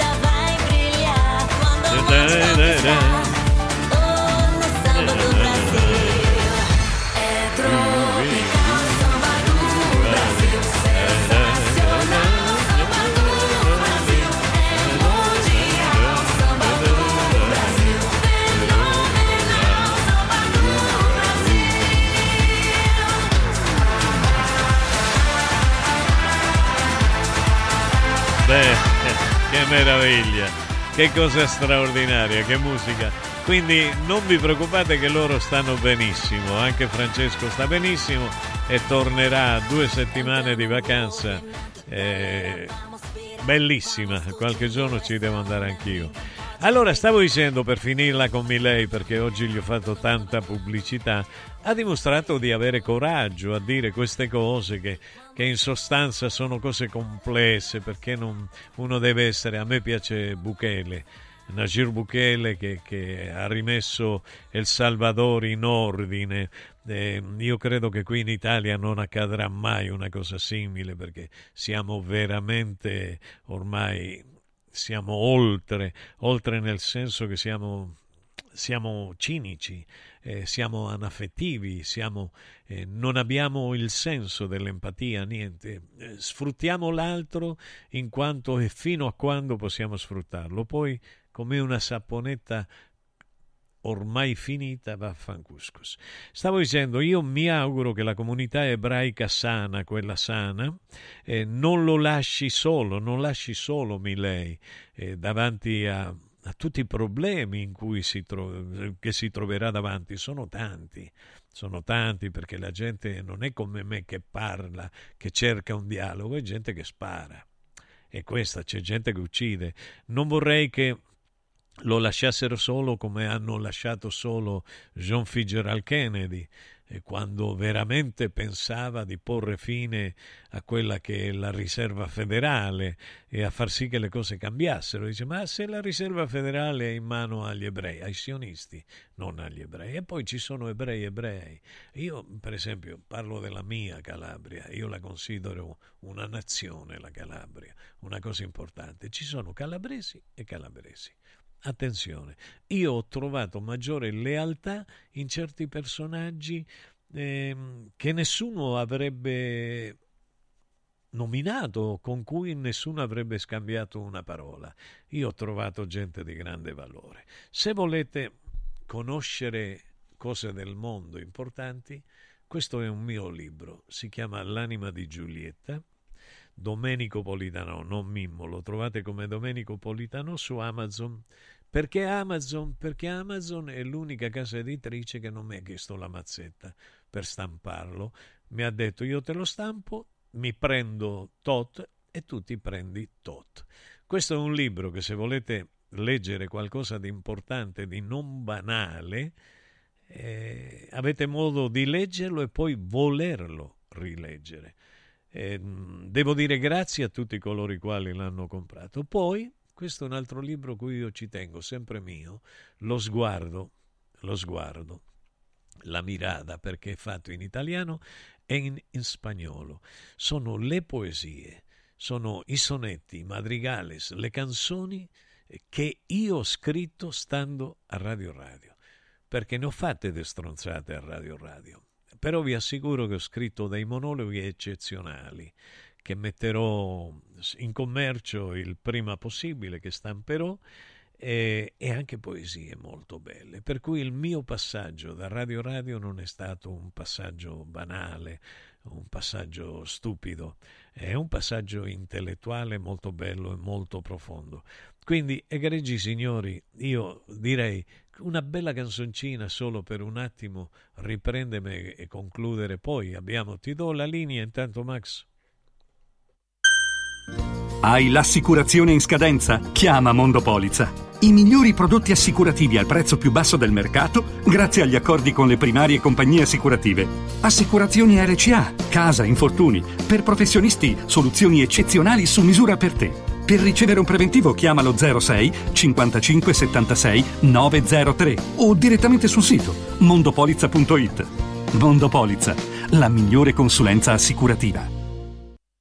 Meraviglia, che cosa straordinaria, che musica. Quindi non vi preoccupate che loro stanno benissimo, anche Francesco sta benissimo e tornerà due settimane di vacanza. eh, bellissima, qualche giorno ci devo andare anch'io. Allora, stavo dicendo per finirla con Milei, perché oggi gli ho fatto tanta pubblicità, ha dimostrato di avere coraggio a dire queste cose che, che in sostanza sono cose complesse, perché non, uno deve essere, a me piace Bukele, Najir Bukele che, che ha rimesso El Salvador in ordine. Eh, io credo che qui in Italia non accadrà mai una cosa simile perché siamo veramente ormai siamo oltre, oltre nel senso che siamo, siamo cinici, eh, siamo anaffettivi, siamo, eh, non abbiamo il senso dell'empatia, niente. Eh, sfruttiamo l'altro in quanto e fino a quando possiamo sfruttarlo. Poi, come una saponetta ormai finita, vaffancuscus. Stavo dicendo, io mi auguro che la comunità ebraica sana, quella sana, eh, non lo lasci solo, non lasci solo Milei eh, davanti a, a tutti i problemi in cui si tro- che si troverà davanti. Sono tanti, sono tanti perché la gente non è come me che parla, che cerca un dialogo, è gente che spara. E questa c'è gente che uccide. Non vorrei che lo lasciassero solo come hanno lasciato solo John Fitzgerald Kennedy eh, quando veramente pensava di porre fine a quella che è la riserva federale e a far sì che le cose cambiassero. Dice, ma se la riserva federale è in mano agli ebrei, ai sionisti, non agli ebrei, e poi ci sono ebrei ebrei. Io, per esempio, parlo della mia Calabria, io la considero una nazione, la Calabria, una cosa importante. Ci sono calabresi e calabresi. Attenzione, io ho trovato maggiore lealtà in certi personaggi ehm, che nessuno avrebbe nominato, con cui nessuno avrebbe scambiato una parola. Io ho trovato gente di grande valore. Se volete conoscere cose del mondo importanti, questo è un mio libro, si chiama L'anima di Giulietta. Domenico Politano, non Mimmo, lo trovate come Domenico Politano su Amazon. Perché Amazon? Perché Amazon è l'unica casa editrice che non mi ha chiesto la mazzetta per stamparlo. Mi ha detto io te lo stampo, mi prendo tot e tu ti prendi tot. Questo è un libro che se volete leggere qualcosa di importante, di non banale, eh, avete modo di leggerlo e poi volerlo rileggere. Eh, devo dire grazie a tutti coloro i quali l'hanno comprato. Poi, questo è un altro libro cui io ci tengo, sempre mio, Lo sguardo, lo sguardo, la mirada, perché è fatto in italiano e in, in spagnolo. Sono le poesie, sono i sonetti, i madrigales, le canzoni che io ho scritto stando a Radio Radio, perché ne ho fatte de stronzate a Radio Radio però vi assicuro che ho scritto dei monologhi eccezionali che metterò in commercio il prima possibile che stamperò e, e, anche poesie molto belle. Per cui il mio passaggio da Radio Radio non è stato un passaggio banale, un passaggio stupido, è un passaggio intellettuale molto bello e molto profondo. Quindi, egregi signori, io direi una bella canzoncina solo per un attimo, riprendere e concludere. Poi abbiamo, ti do la linea intanto Max. Hai l'assicurazione in scadenza? Chiama Mondopolizza. I migliori prodotti assicurativi al prezzo più basso del mercato grazie agli accordi con le primarie compagnie assicurative. Assicurazioni RCA, casa, infortuni. Per professionisti, soluzioni eccezionali su misura per te. Per ricevere un preventivo chiamalo 06 55 76 903 o direttamente sul sito mondopolizza.it. Mondopolizza, la migliore consulenza assicurativa.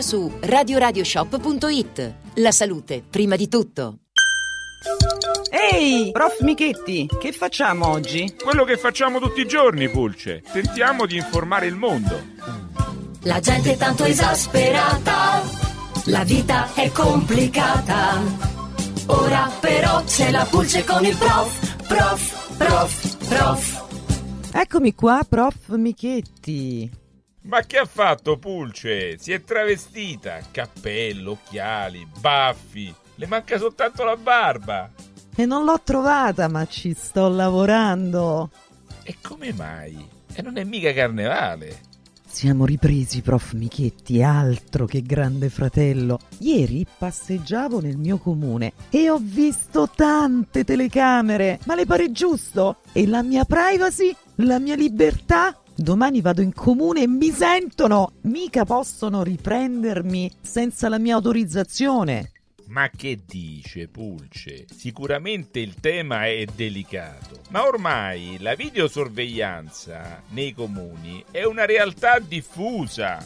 su radioradioshop.it. La salute, prima di tutto. Ehi, prof Michetti, che facciamo oggi? Quello che facciamo tutti i giorni, Pulce. Tentiamo di informare il mondo. La gente è tanto esasperata, la vita è complicata. Ora però c'è la Pulce con il prof, prof, prof, prof. Eccomi qua, prof Michetti. Ma che ha fatto Pulce? Si è travestita, cappello, occhiali, baffi. Le manca soltanto la barba. E non l'ho trovata, ma ci sto lavorando. E come mai? E non è mica carnevale. Siamo ripresi, prof Michetti, altro che grande fratello. Ieri passeggiavo nel mio comune e ho visto tante telecamere. Ma le pare giusto? E la mia privacy? La mia libertà? Domani vado in comune e mi sentono! Mica possono riprendermi senza la mia autorizzazione. Ma che dice Pulce? Sicuramente il tema è delicato, ma ormai la videosorveglianza nei comuni è una realtà diffusa.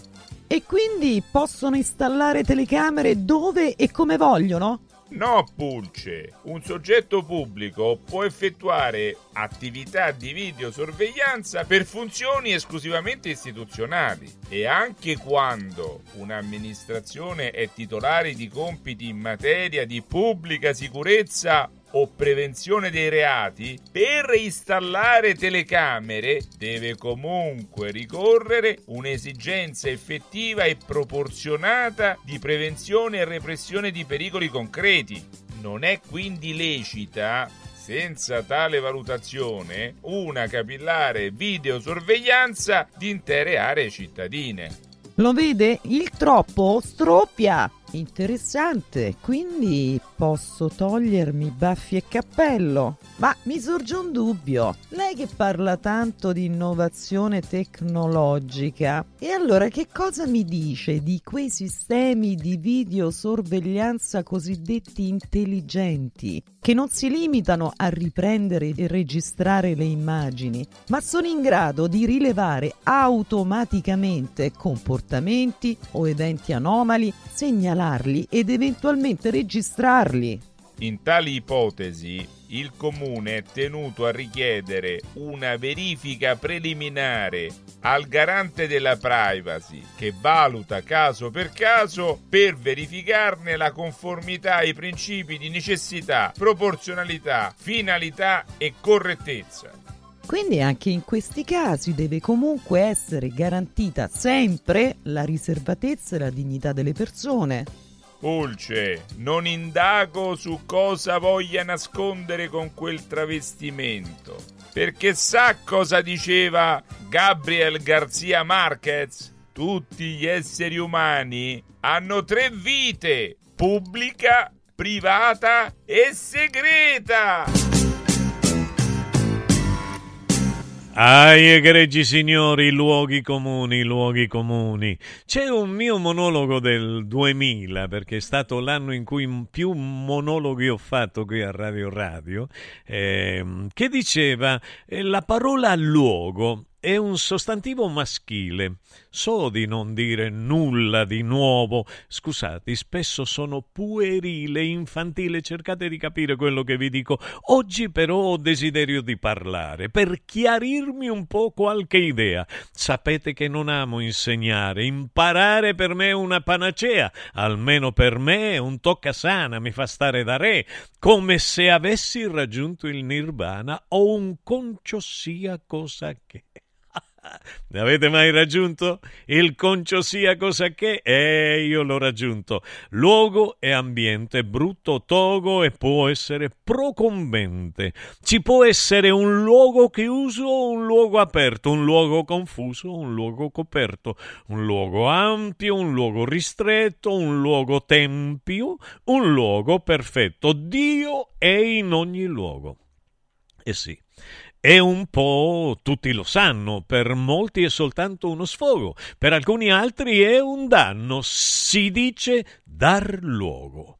E quindi possono installare telecamere dove e come vogliono? No, Pulce. Un soggetto pubblico può effettuare attività di videosorveglianza per funzioni esclusivamente istituzionali e anche quando un'amministrazione è titolare di compiti in materia di pubblica sicurezza o prevenzione dei reati, per installare telecamere deve comunque ricorrere un'esigenza effettiva e proporzionata di prevenzione e repressione di pericoli concreti. Non è quindi lecita senza tale valutazione una capillare videosorveglianza di intere aree cittadine. Lo vede? Il troppo stroppia. Interessante, quindi posso togliermi baffi e cappello. Ma mi sorge un dubbio. Lei che parla tanto di innovazione tecnologica, e allora che cosa mi dice di quei sistemi di videosorveglianza cosiddetti intelligenti, che non si limitano a riprendere e registrare le immagini, ma sono in grado di rilevare automaticamente comportamenti o eventi anomali, segnalarli ed eventualmente registrarli. In tali ipotesi, il comune è tenuto a richiedere una verifica preliminare al garante della privacy che valuta caso per caso per verificarne la conformità ai principi di necessità, proporzionalità, finalità e correttezza. Quindi anche in questi casi deve comunque essere garantita sempre la riservatezza e la dignità delle persone. Pulce, non indago su cosa voglia nascondere con quel travestimento, perché sa cosa diceva Gabriel Garcia Marquez? Tutti gli esseri umani hanno tre vite, pubblica, privata e segreta. Ai egregi signori, luoghi comuni, luoghi comuni. C'è un mio monologo del 2000, perché è stato l'anno in cui più monologhi ho fatto qui a Radio Radio, eh, che diceva eh, la parola luogo è un sostantivo maschile. So di non dire nulla di nuovo. Scusate, spesso sono puerile, infantile, cercate di capire quello che vi dico. Oggi però ho desiderio di parlare, per chiarirmi un po' qualche idea. Sapete che non amo insegnare, imparare per me è una panacea, almeno per me è un toccasana, mi fa stare da re, come se avessi raggiunto il nirvana o un concio sia cosa che. Ne avete mai raggiunto? Il concio sia cosa che? Eh, io l'ho raggiunto. Luogo e ambiente, brutto togo e può essere procombente. Ci può essere un luogo chiuso un luogo aperto, un luogo confuso, un luogo coperto, un luogo ampio, un luogo ristretto, un luogo tempio, un luogo perfetto. Dio è in ogni luogo. Eh sì, è un po', tutti lo sanno, per molti è soltanto uno sfogo, per alcuni altri è un danno, si dice dar luogo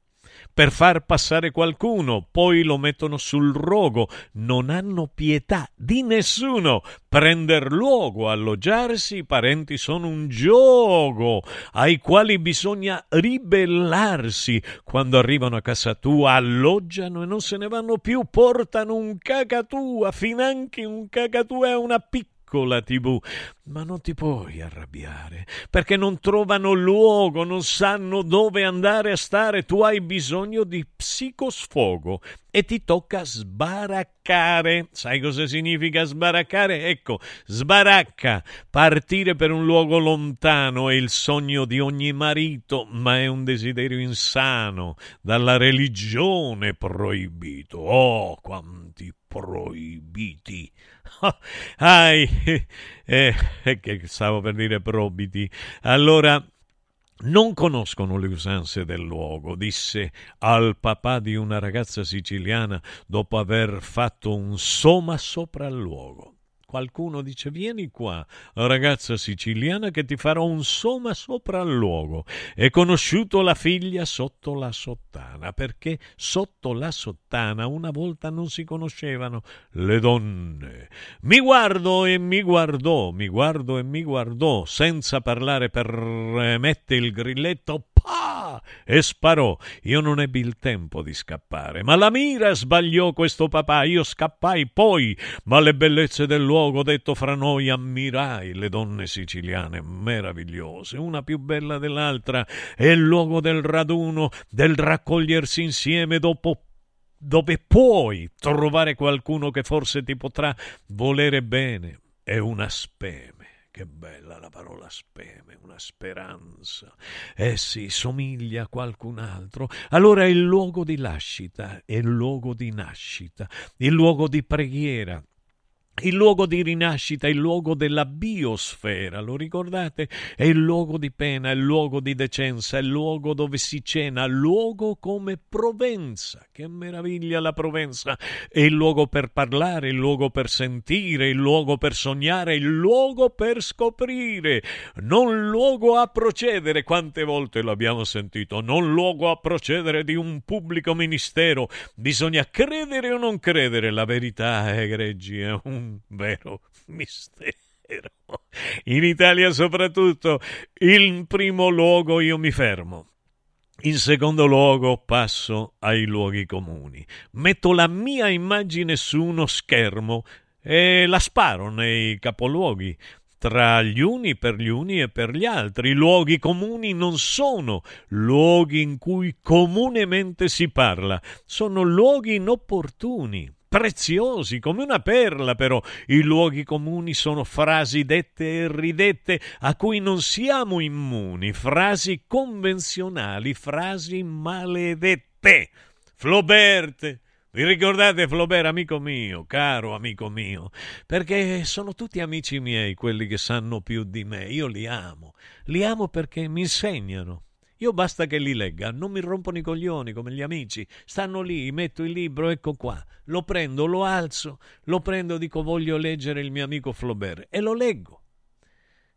per far passare qualcuno, poi lo mettono sul rogo, non hanno pietà di nessuno. Prender luogo, alloggiarsi, i parenti sono un gioco ai quali bisogna ribellarsi. Quando arrivano a casa tua, alloggiano e non se ne vanno più, portano un cacatua, finanche un cacatua è una piccola piccola tv, ma non ti puoi arrabbiare, perché non trovano luogo, non sanno dove andare a stare, tu hai bisogno di psicosfogo e ti tocca sbaraccare. Sai cosa significa sbaraccare? Ecco, sbaracca. Partire per un luogo lontano è il sogno di ogni marito, ma è un desiderio insano, dalla religione proibito. Oh, quanti proibiti! Ai, eh, che stavo per dire probiti. Allora, non conoscono le usanze del luogo, disse al papà di una ragazza siciliana dopo aver fatto un soma sopra il luogo. Qualcuno dice vieni qua, ragazza siciliana, che ti farò un il luogo. E conosciuto la figlia sotto la sottana, perché sotto la sottana una volta non si conoscevano le donne. Mi guardo e mi guardò, mi guardo e mi guardò, senza parlare per mette il grilletto, pa! e sparò. Io non ebbi il tempo di scappare, ma la mira sbagliò questo papà. Io scappai poi, ma le bellezze del luogo, detto fra noi, ammirai le donne siciliane meravigliose, una più bella dell'altra, e il luogo del raduno, del raccogliersi insieme dopo dove puoi trovare qualcuno che forse ti potrà volere bene. È una speme. Che bella la parola speme, una speranza. Eh sì, somiglia a qualcun altro. Allora è il luogo di lascita, è il luogo di nascita, il luogo di preghiera, il luogo di rinascita, il luogo della biosfera, lo ricordate? È il luogo di pena, il luogo di decenza, il luogo dove si cena, luogo come Provenza. Che meraviglia la Provenza! È il luogo per parlare, il luogo per sentire, il luogo per sognare, il luogo per scoprire. Non luogo a procedere, quante volte l'abbiamo sentito, non luogo a procedere di un pubblico ministero. Bisogna credere o non credere, la verità, egregi, è un vero mistero. In Italia soprattutto, in primo luogo io mi fermo. In secondo luogo passo ai luoghi comuni. Metto la mia immagine su uno schermo e la sparo nei capoluoghi tra gli uni per gli uni e per gli altri. I luoghi comuni non sono luoghi in cui comunemente si parla, sono luoghi inopportuni preziosi come una perla, però i luoghi comuni sono frasi dette e ridette a cui non siamo immuni, frasi convenzionali, frasi maledette. Flaubert, vi ricordate Flaubert, amico mio, caro amico mio? Perché sono tutti amici miei quelli che sanno più di me. Io li amo. Li amo perché mi insegnano. Io basta che li legga, non mi rompono i coglioni come gli amici. Stanno lì, metto il libro, ecco qua. Lo prendo, lo alzo, lo prendo, dico voglio leggere il mio amico Flaubert e lo leggo.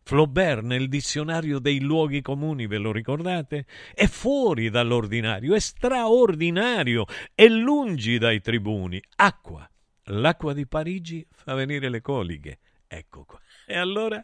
Flaubert nel dizionario dei luoghi comuni, ve lo ricordate? È fuori dall'ordinario, è straordinario, è lungi dai tribuni. Acqua. L'acqua di Parigi fa venire le coliche. Ecco qua. E allora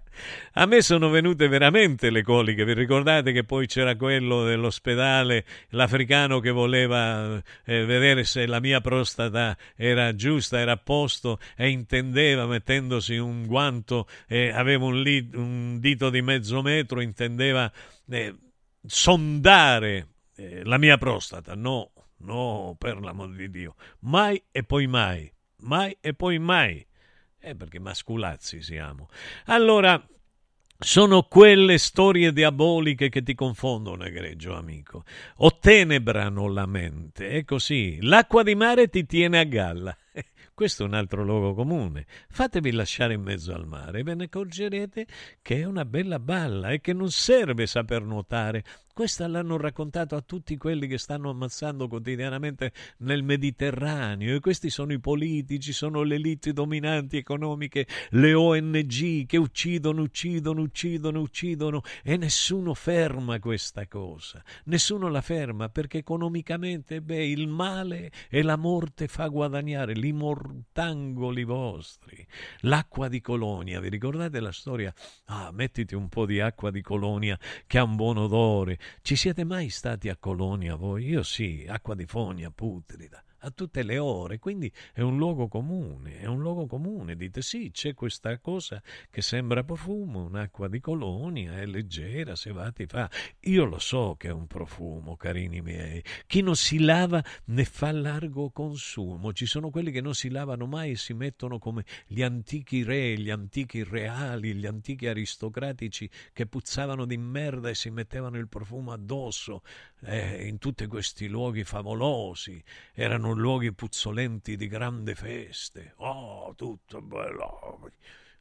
a me sono venute veramente le coliche. Vi ricordate che poi c'era quello dell'ospedale, l'africano che voleva eh, vedere se la mia prostata era giusta, era a posto e intendeva, mettendosi un guanto, eh, aveva un, li- un, dito di mezzo metro, intendeva eh, sondare eh, la mia prostata. No, no, per l'amor di Dio. Mai e poi mai. Mai e poi mai. Eh, perché masculazzi siamo. Allora, sono quelle storie diaboliche che ti confondono, egregio amico. Ottenebrano la mente. È così. L'acqua di mare ti tiene a galla. Questo è un altro luogo comune. Fatevi lasciare in mezzo al mare e ve ne accorgerete che è una bella balla e che non serve saper nuotare, questa l'hanno raccontato a tutti quelli che stanno ammazzando quotidianamente nel Mediterraneo e questi sono i politici, sono le elite dominanti economiche, le ONG che uccidono, uccidono, uccidono, uccidono e nessuno ferma questa cosa. Nessuno la ferma perché economicamente beh, il male e la morte fa guadagnare li mortangoli vostri. L'acqua di Colonia, vi ricordate la storia? Ah, mettiti un po' di acqua di Colonia che ha un buon odore ci siete mai stati a Colonia voi? Io sì, acqua di fogna putrida a tutte le ore, quindi è un luogo comune, è un luogo comune. Dite sì, c'è questa cosa che sembra profumo, un'acqua di colonia, è leggera, se va ti fa. Io lo so che è un profumo, carini miei. Chi non si lava ne fa largo consumo. Ci sono quelli che non si lavano mai e si mettono come gli antichi re, gli antichi reali, gli antichi aristocratici che puzzavano di merda e si mettevano il profumo addosso eh, in tutti questi luoghi favolosi. Erano luoghi puzzolenti di grande feste. Oh, tutto bello.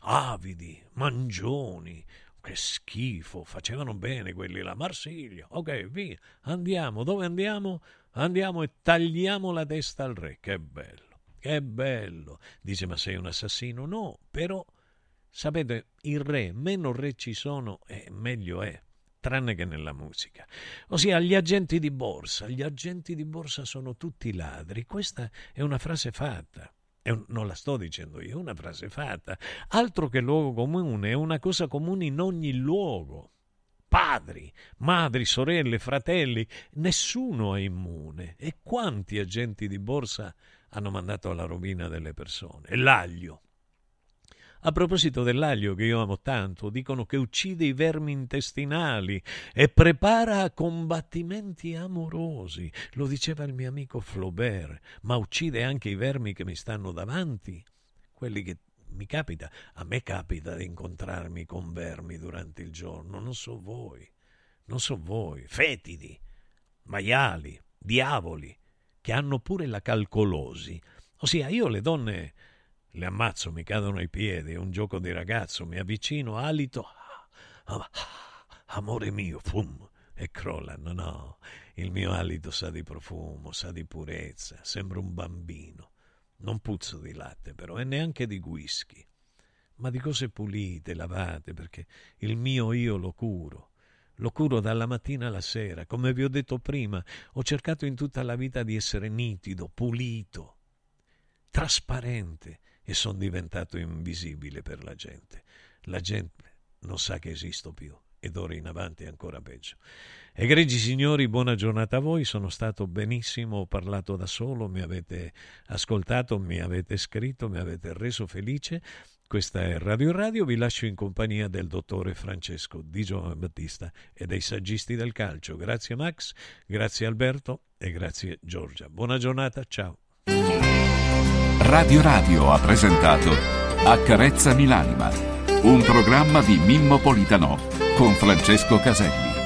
Avidi, mangioni. Che schifo, facevano bene quelli là. Marsiglia. Ok, via. Andiamo. Dove andiamo? Andiamo e tagliamo la testa al re. Che bello. Che bello. Dice, ma sei un assassino? No, però, sapete, il re, meno re ci sono, eh, meglio è tranne che nella musica. Ossia, gli agenti di borsa. Gli agenti di borsa sono tutti ladri. Questa è una frase fatta. Un, non la sto dicendo io, è una frase fatta. Altro che luogo comune, è una cosa comune in ogni luogo. Padri, madri, sorelle, fratelli, nessuno è immune. E quanti agenti di borsa hanno mandato alla rovina delle persone? L'aglio, a proposito dell'aglio che io amo tanto, dicono che uccide i vermi intestinali e prepara combattimenti amorosi. Lo diceva il mio amico Flaubert, ma uccide anche i vermi che mi stanno davanti, quelli che mi capita, a me capita di incontrarmi con vermi durante il giorno, non so voi, non so voi, fetidi, maiali, diavoli, che hanno pure la calcolosi. Ossia, io le donne le ammazzo, mi cadono ai piedi, è un gioco di ragazzo, mi avvicino, alito, ah, ah, amore mio, fum, e crollano, no, il mio alito sa di profumo, sa di purezza, sembra un bambino. Non puzzo di latte però, e neanche di whisky, ma di cose pulite, lavate, perché il mio io lo curo. Lo curo dalla mattina alla sera, come vi ho detto prima, ho cercato in tutta la vita di essere nitido, pulito, trasparente, e sono diventato invisibile per la gente. La gente non sa che esisto più e d'ora in avanti è ancora peggio. Egregi signori, buona giornata a voi, sono stato benissimo, ho parlato da solo, mi avete ascoltato, mi avete scritto, mi avete reso felice. Questa è Radio Radio, vi lascio in compagnia del dottore Francesco Di Giovanni Battista e dei saggisti del calcio. Grazie Max, grazie Alberto e grazie Giorgia. Buona giornata, ciao. Radio Radio ha presentato Accarezzami l'anima, un programma di Mimmo Politano con Francesco Caselli.